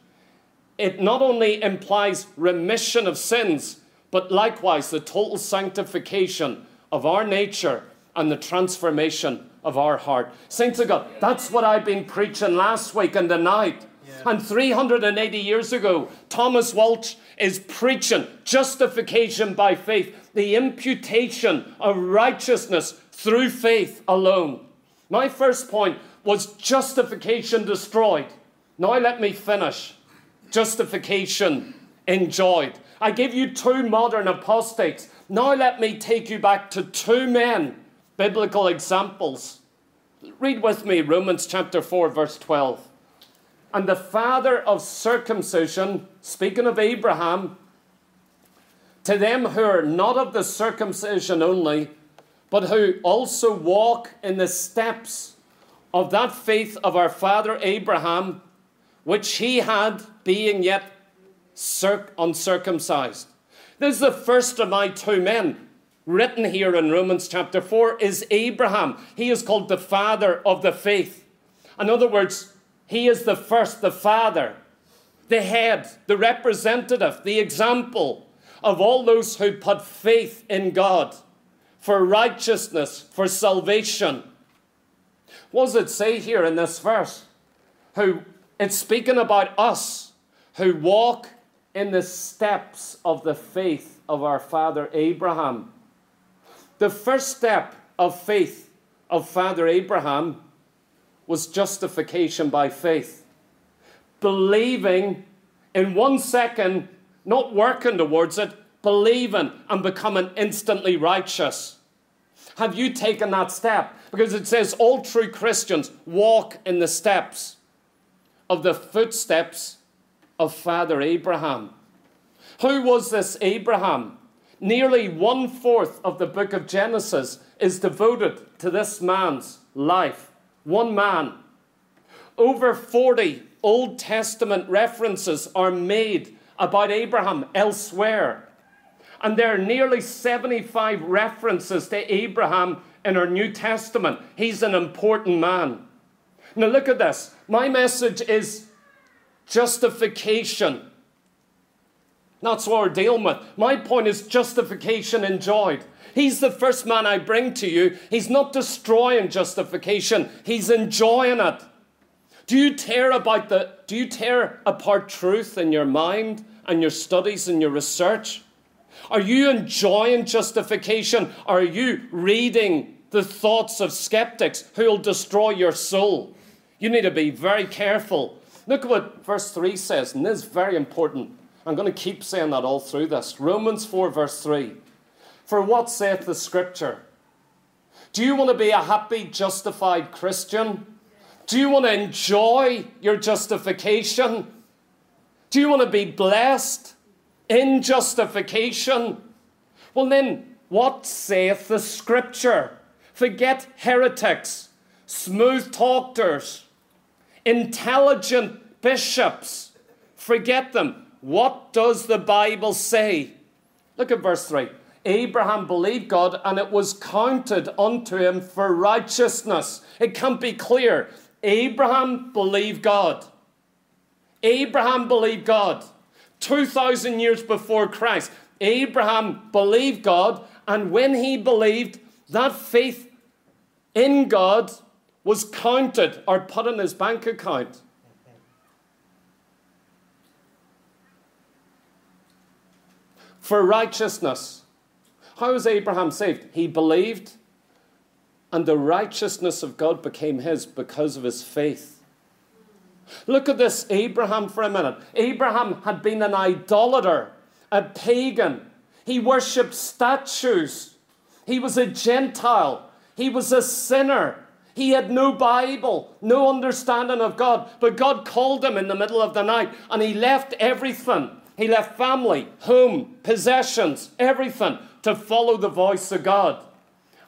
it not only implies remission of sins, but likewise the total sanctification of our nature and the transformation of our heart. Saints of God, that's what I've been preaching last week and the night. Yeah. And 380 years ago, Thomas Walsh is preaching justification by faith, the imputation of righteousness through faith alone. My first point was justification destroyed. Now let me finish justification enjoyed. I give you two modern apostates. Now let me take you back to two men, biblical examples. Read with me Romans chapter 4, verse 12. And the father of circumcision, speaking of Abraham, to them who are not of the circumcision only, but who also walk in the steps of that faith of our father Abraham, which he had being yet circ- uncircumcised. This is the first of my two men written here in Romans chapter 4 is Abraham. He is called the father of the faith. In other words, he is the first, the father, the head, the representative, the example of all those who put faith in God for righteousness, for salvation. What does it say here in this verse? Who it's speaking about us who walk in the steps of the faith of our father Abraham. The first step of faith of Father Abraham was justification by faith. Believing in one second, not working towards it, believing and becoming instantly righteous. Have you taken that step? Because it says all true Christians walk in the steps of the footsteps of Father Abraham. Who was this Abraham? Nearly one fourth of the book of Genesis is devoted to this man's life. One man. Over 40 Old Testament references are made about Abraham elsewhere. And there are nearly 75 references to Abraham in our New Testament. He's an important man. Now, look at this. My message is justification. That's what we're dealing with. My point is justification enjoyed. He's the first man I bring to you. He's not destroying justification, he's enjoying it. Do you tear about the do you tear apart truth in your mind and your studies and your research? Are you enjoying justification? Are you reading the thoughts of skeptics who will destroy your soul? You need to be very careful. Look at what verse 3 says, and this is very important. I'm going to keep saying that all through this. Romans 4, verse 3. For what saith the scripture? Do you want to be a happy, justified Christian? Do you want to enjoy your justification? Do you want to be blessed in justification? Well, then, what saith the scripture? Forget heretics, smooth talkers, intelligent bishops. Forget them. What does the Bible say? Look at verse 3. Abraham believed God and it was counted unto him for righteousness. It can't be clear. Abraham believed God. Abraham believed God. 2,000 years before Christ, Abraham believed God, and when he believed, that faith in God was counted or put in his bank account. For righteousness. How was Abraham saved? He believed, and the righteousness of God became his because of his faith. Look at this Abraham for a minute. Abraham had been an idolater, a pagan. He worshipped statues. He was a Gentile. He was a sinner. He had no Bible, no understanding of God. But God called him in the middle of the night and he left everything. He left family, home, possessions, everything to follow the voice of God.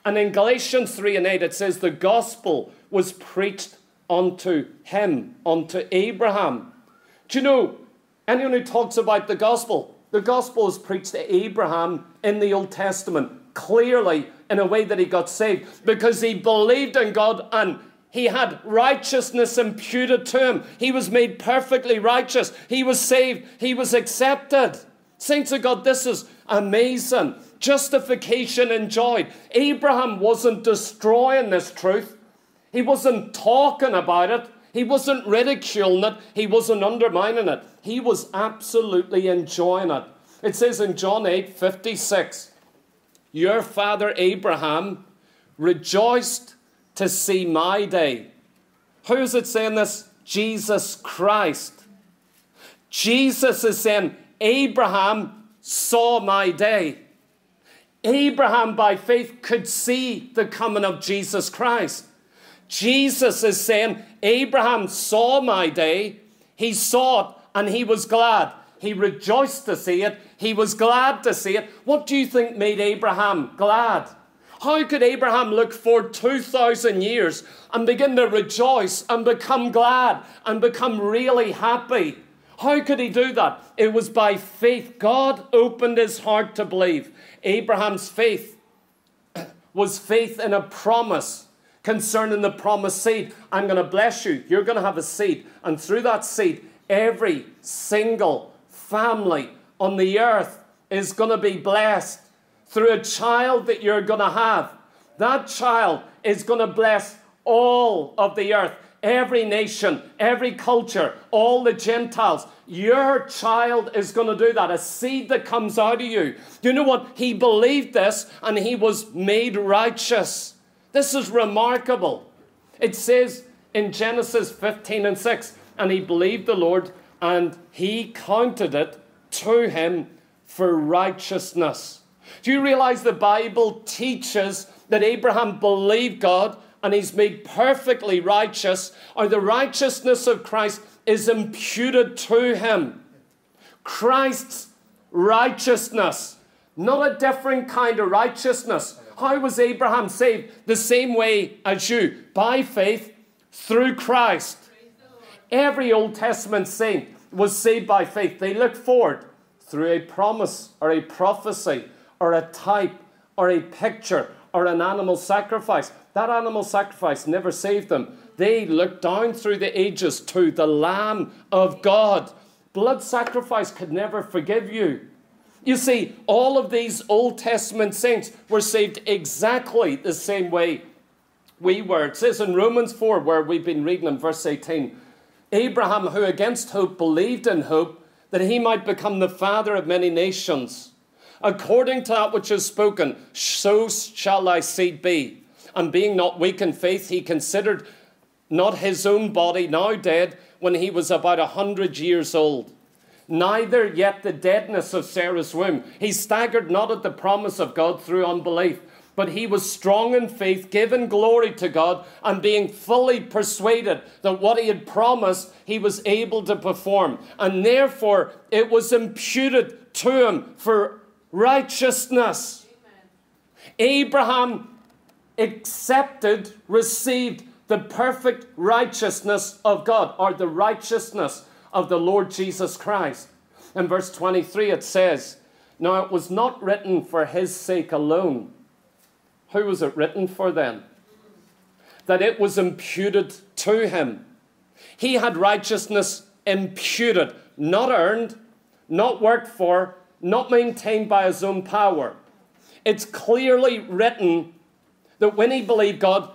And in Galatians 3 and 8, it says the gospel was preached unto him, unto Abraham. Do you know, anyone who talks about the gospel, the gospel is preached to Abraham in the Old Testament, clearly in a way that he got saved, because he believed in God and he had righteousness imputed to him. He was made perfectly righteous. He was saved. He was accepted. Saints of God, this is amazing justification enjoyed. Abraham wasn't destroying this truth, he wasn't talking about it, he wasn't ridiculing it, he wasn't undermining it. He was absolutely enjoying it. It says in John 8 56, Your father Abraham rejoiced to see my day. Who is it saying this? Jesus Christ. Jesus is saying, Abraham saw my day. Abraham, by faith, could see the coming of Jesus Christ. Jesus is saying, Abraham saw my day, he saw it, and he was glad. He rejoiced to see it, he was glad to see it. What do you think made Abraham glad? How could Abraham look forward 2,000 years and begin to rejoice and become glad and become really happy? How could he do that? It was by faith. God opened his heart to believe. Abraham's faith was faith in a promise concerning the promised seed. I'm going to bless you. You're going to have a seed. And through that seed, every single family on the earth is going to be blessed through a child that you're going to have. That child is going to bless all of the earth every nation, every culture, all the Gentiles. Your child is going to do that. A seed that comes out of you. You know what? He believed this and he was made righteous. This is remarkable. It says in Genesis 15 and 6, and he believed the Lord and he counted it to him for righteousness. Do you realize the Bible teaches that Abraham believed God and he's made perfectly righteous, or the righteousness of Christ is imputed to him. Christ's righteousness, not a different kind of righteousness. How was Abraham saved? The same way as you, by faith through Christ. Every Old Testament saint was saved by faith. They looked forward through a promise or a prophecy or a type or a picture or an animal sacrifice. That animal sacrifice never saved them. They looked down through the ages to the Lamb of God. Blood sacrifice could never forgive you. You see, all of these Old Testament saints were saved exactly the same way we were. It says in Romans 4, where we've been reading in verse 18 Abraham, who against hope believed in hope, that he might become the father of many nations. According to that which is spoken, so shall thy seed be. And being not weak in faith, he considered not his own body now dead when he was about a hundred years old. Neither yet the deadness of Sarah's womb. He staggered not at the promise of God through unbelief, but he was strong in faith, giving glory to God, and being fully persuaded that what he had promised he was able to perform. And therefore it was imputed to him for righteousness. Abraham accepted, received the perfect righteousness of God, or the righteousness of the Lord Jesus Christ. In verse 23, it says, Now it was not written for his sake alone. Who was it written for then? That it was imputed to him. He had righteousness imputed, not earned, not worked for, not maintained by his own power. It's clearly written that when he believed God,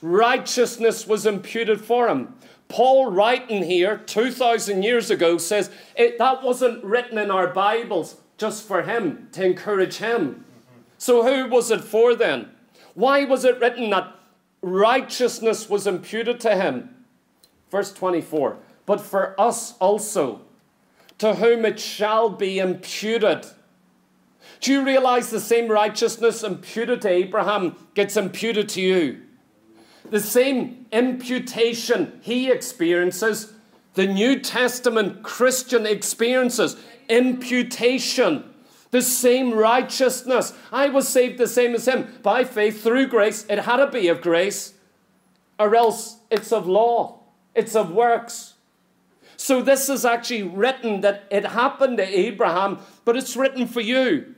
righteousness was imputed for him. Paul, writing here 2,000 years ago, says it, that wasn't written in our Bibles just for him, to encourage him. So, who was it for then? Why was it written that righteousness was imputed to him? Verse 24 But for us also, to whom it shall be imputed. Do you realize the same righteousness imputed to Abraham gets imputed to you? The same imputation he experiences, the New Testament Christian experiences imputation, the same righteousness. I was saved the same as him by faith through grace. It had to be of grace, or else it's of law, it's of works. So, this is actually written that it happened to Abraham, but it's written for you.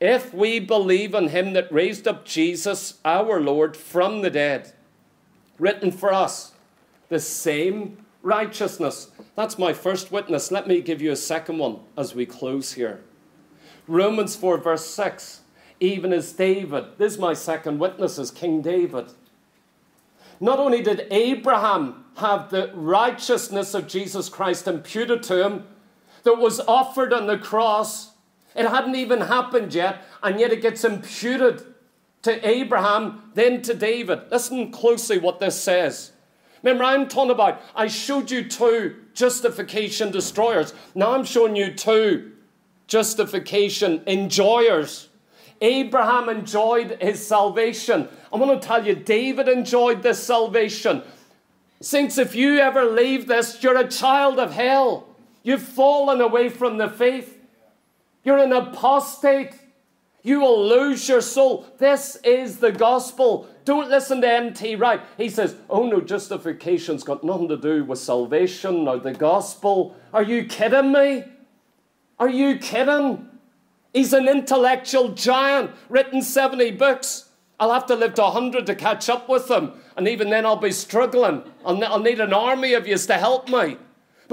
If we believe in him that raised up Jesus, our Lord, from the dead, written for us the same righteousness. That's my first witness. Let me give you a second one as we close here. Romans 4, verse 6. Even as David, this is my second witness, as King David. Not only did Abraham have the righteousness of Jesus Christ imputed to him that was offered on the cross, it hadn't even happened yet, and yet it gets imputed to Abraham, then to David. Listen closely what this says. Remember, I'm talking about, I showed you two justification destroyers. Now I'm showing you two justification enjoyers. Abraham enjoyed his salvation. I want to tell you, David enjoyed this salvation. Since if you ever leave this, you're a child of hell. You've fallen away from the faith. You're an apostate. You will lose your soul. This is the gospel. Don't listen to N.T. Wright. He says, oh no, justification's got nothing to do with salvation or the gospel. Are you kidding me? Are you kidding? He's an intellectual giant, written 70 books. I'll have to live to 100 to catch up with him. And even then, I'll be struggling. I'll, I'll need an army of you to help me.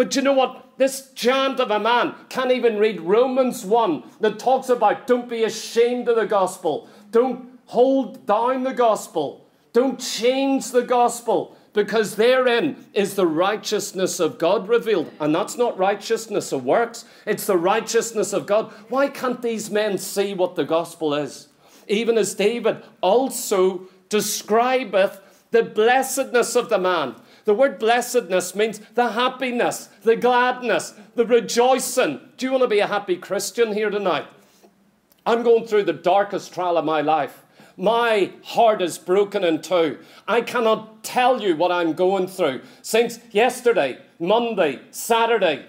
But you know what? This giant of a man can't even read Romans 1 that talks about don't be ashamed of the gospel, don't hold down the gospel, don't change the gospel, because therein is the righteousness of God revealed. And that's not righteousness of works, it's the righteousness of God. Why can't these men see what the gospel is? Even as David also describeth the blessedness of the man the word blessedness means the happiness, the gladness, the rejoicing. Do you want to be a happy Christian here tonight? I'm going through the darkest trial of my life. My heart is broken in two. I cannot tell you what I'm going through since yesterday, Monday, Saturday.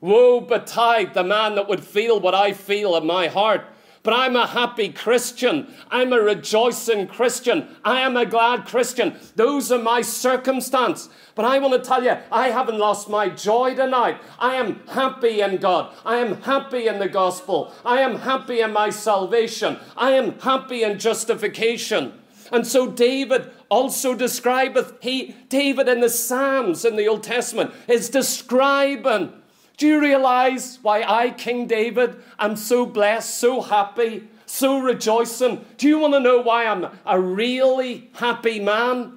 Woe betide the man that would feel what I feel in my heart. But I'm a happy Christian. I'm a rejoicing Christian. I am a glad Christian. Those are my circumstance. But I want to tell you, I haven't lost my joy tonight. I am happy in God. I am happy in the gospel. I am happy in my salvation. I am happy in justification. And so David also describeth, he, David in the Psalms in the Old Testament is describing. Do you realize why I, King David, am so blessed, so happy, so rejoicing? Do you want to know why I'm a really happy man?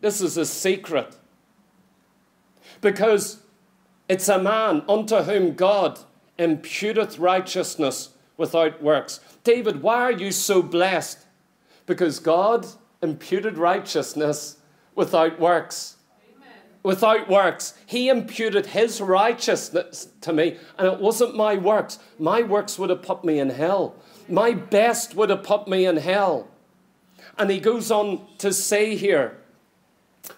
This is a secret. Because it's a man unto whom God imputeth righteousness without works. David, why are you so blessed? Because God imputed righteousness without works. Without works. He imputed his righteousness to me, and it wasn't my works. My works would have put me in hell. My best would have put me in hell. And he goes on to say here,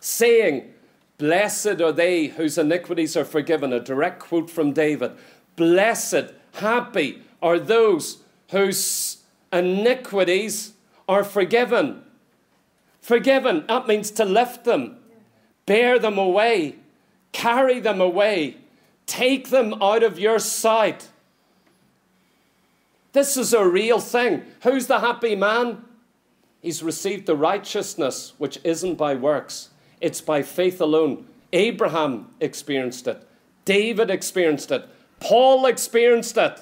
saying, Blessed are they whose iniquities are forgiven. A direct quote from David. Blessed, happy are those whose iniquities are forgiven. Forgiven, that means to lift them, bear them away, carry them away, take them out of your sight. This is a real thing. Who's the happy man? He's received the righteousness which isn't by works, it's by faith alone. Abraham experienced it, David experienced it, Paul experienced it.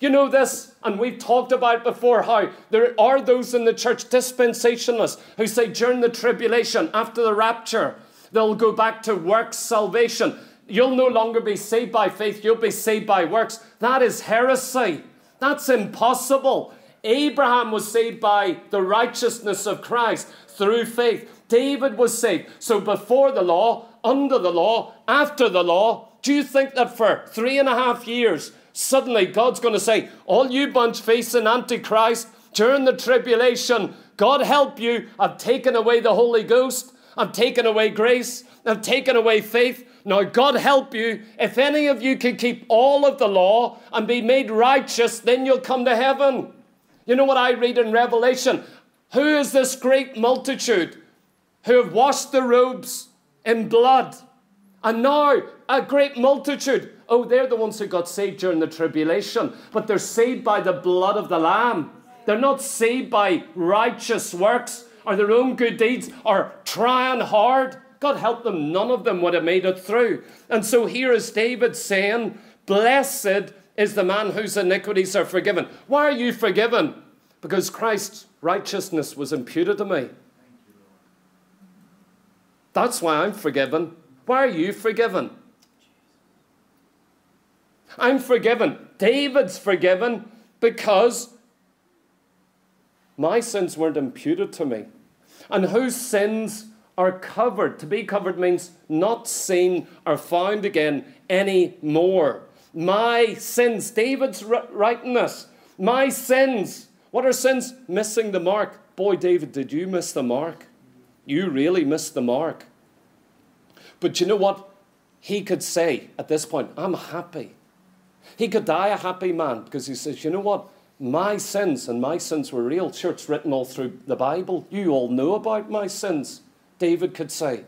You know this, and we've talked about before how there are those in the church, dispensationalists, who say during the tribulation, after the rapture, they'll go back to works salvation. You'll no longer be saved by faith, you'll be saved by works. That is heresy. That's impossible. Abraham was saved by the righteousness of Christ through faith. David was saved. So before the law, under the law, after the law, do you think that for three and a half years, Suddenly, God's going to say, All you bunch facing Antichrist during the tribulation, God help you. I've taken away the Holy Ghost. I've taken away grace. I've taken away faith. Now, God help you. If any of you can keep all of the law and be made righteous, then you'll come to heaven. You know what I read in Revelation? Who is this great multitude who have washed their robes in blood? And now a great multitude Oh, they're the ones who got saved during the tribulation, but they're saved by the blood of the Lamb. They're not saved by righteous works or their own good deeds or trying hard. God help them, none of them would have made it through. And so here is David saying, Blessed is the man whose iniquities are forgiven. Why are you forgiven? Because Christ's righteousness was imputed to me. That's why I'm forgiven. Why are you forgiven? I'm forgiven. David's forgiven because my sins weren't imputed to me. And whose sins are covered. To be covered means not seen or found again anymore. My sins, David's writing this. My sins. What are sins? Missing the mark. Boy, David, did you miss the mark? You really missed the mark. But you know what? He could say at this point, I'm happy. He could die a happy man because he says, you know what? My sins, and my sins were real. church, written all through the Bible. You all know about my sins, David could say.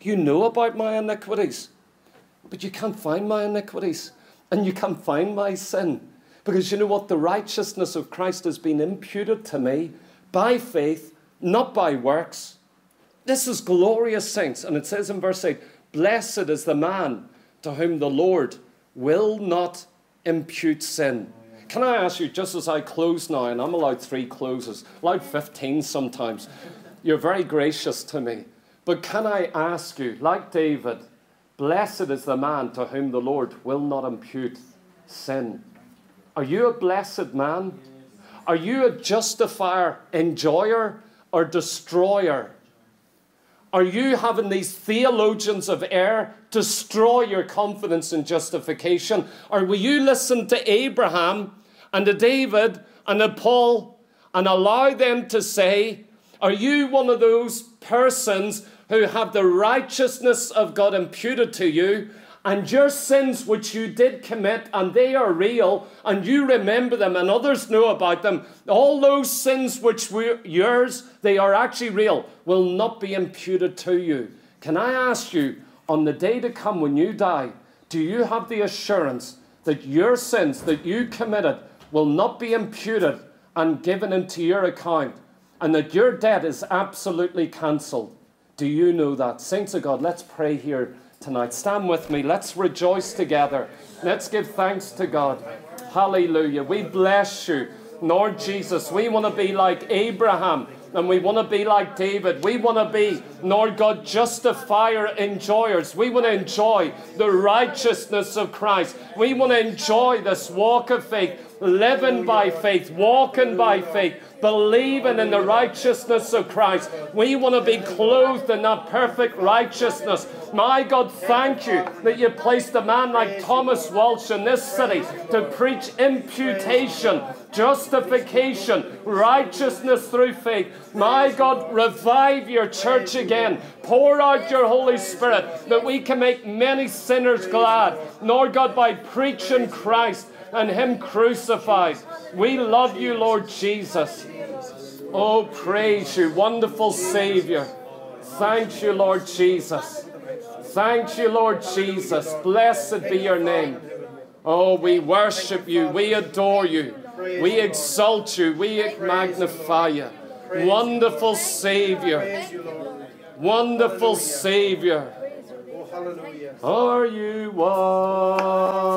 You know about my iniquities, but you can't find my iniquities, and you can't find my sin. Because you know what? The righteousness of Christ has been imputed to me by faith, not by works. This is glorious, saints. And it says in verse 8 Blessed is the man to whom the Lord will not impute sin. Can I ask you, just as I close now, and I'm allowed three closes, allowed 15 sometimes, you're very gracious to me. But can I ask you, like David, blessed is the man to whom the Lord will not impute sin. Are you a blessed man? Are you a justifier, enjoyer, or destroyer? Are you having these theologians of error destroy your confidence in justification? Or will you listen to Abraham and to David and to Paul and allow them to say, Are you one of those persons who have the righteousness of God imputed to you and your sins which you did commit, and they are real, and you remember them, and others know about them, all those sins which were yours, they are actually real, will not be imputed to you. Can I ask you, on the day to come when you die, do you have the assurance that your sins that you committed will not be imputed and given into your account, and that your debt is absolutely cancelled? Do you know that? Saints of God, let's pray here tonight. Stand with me. Let's rejoice together. Let's give thanks to God. Hallelujah. We bless you. Lord Jesus, we want to be like Abraham and we want to be like David. We want to be, Lord God, justifier enjoyers. We want to enjoy the righteousness of Christ. We want to enjoy this walk of faith, living by faith, walking by faith, believing in the righteousness of Christ. We want to be clothed in that perfect righteousness. My God, thank you that you placed a man like Thomas Walsh in this city to preach imputation, justification, righteousness through faith. My God, revive your church again. Pour out your Holy Spirit that we can make many sinners glad. Lord God, by preaching Christ and Him crucified. We love you, Lord Jesus. Oh, praise you, wonderful Savior. Thank you, Lord Jesus. Thank you, Lord Jesus. Blessed be your name. Oh, we worship you. We adore you. We exalt you. We magnify you. Wonderful Savior. Wonderful Savior. Oh, Are you washed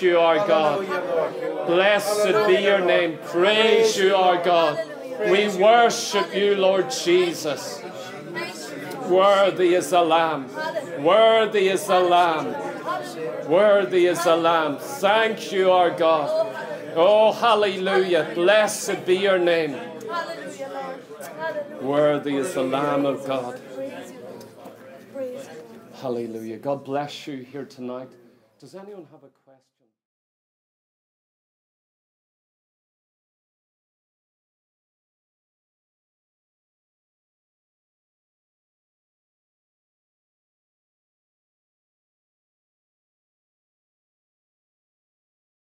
You, our God. Blessed be your name. Praise you, our God. We worship you, Lord Jesus. Worthy is the Lamb. Worthy is the Lamb. Worthy is the Lamb. Thank you, our God. Oh, hallelujah. Blessed be your name. Hallelujah, Lord. Hallelujah. Worthy is the Lamb of God. Praise you. Praise you. Hallelujah. God bless you here tonight. Does anyone have a question?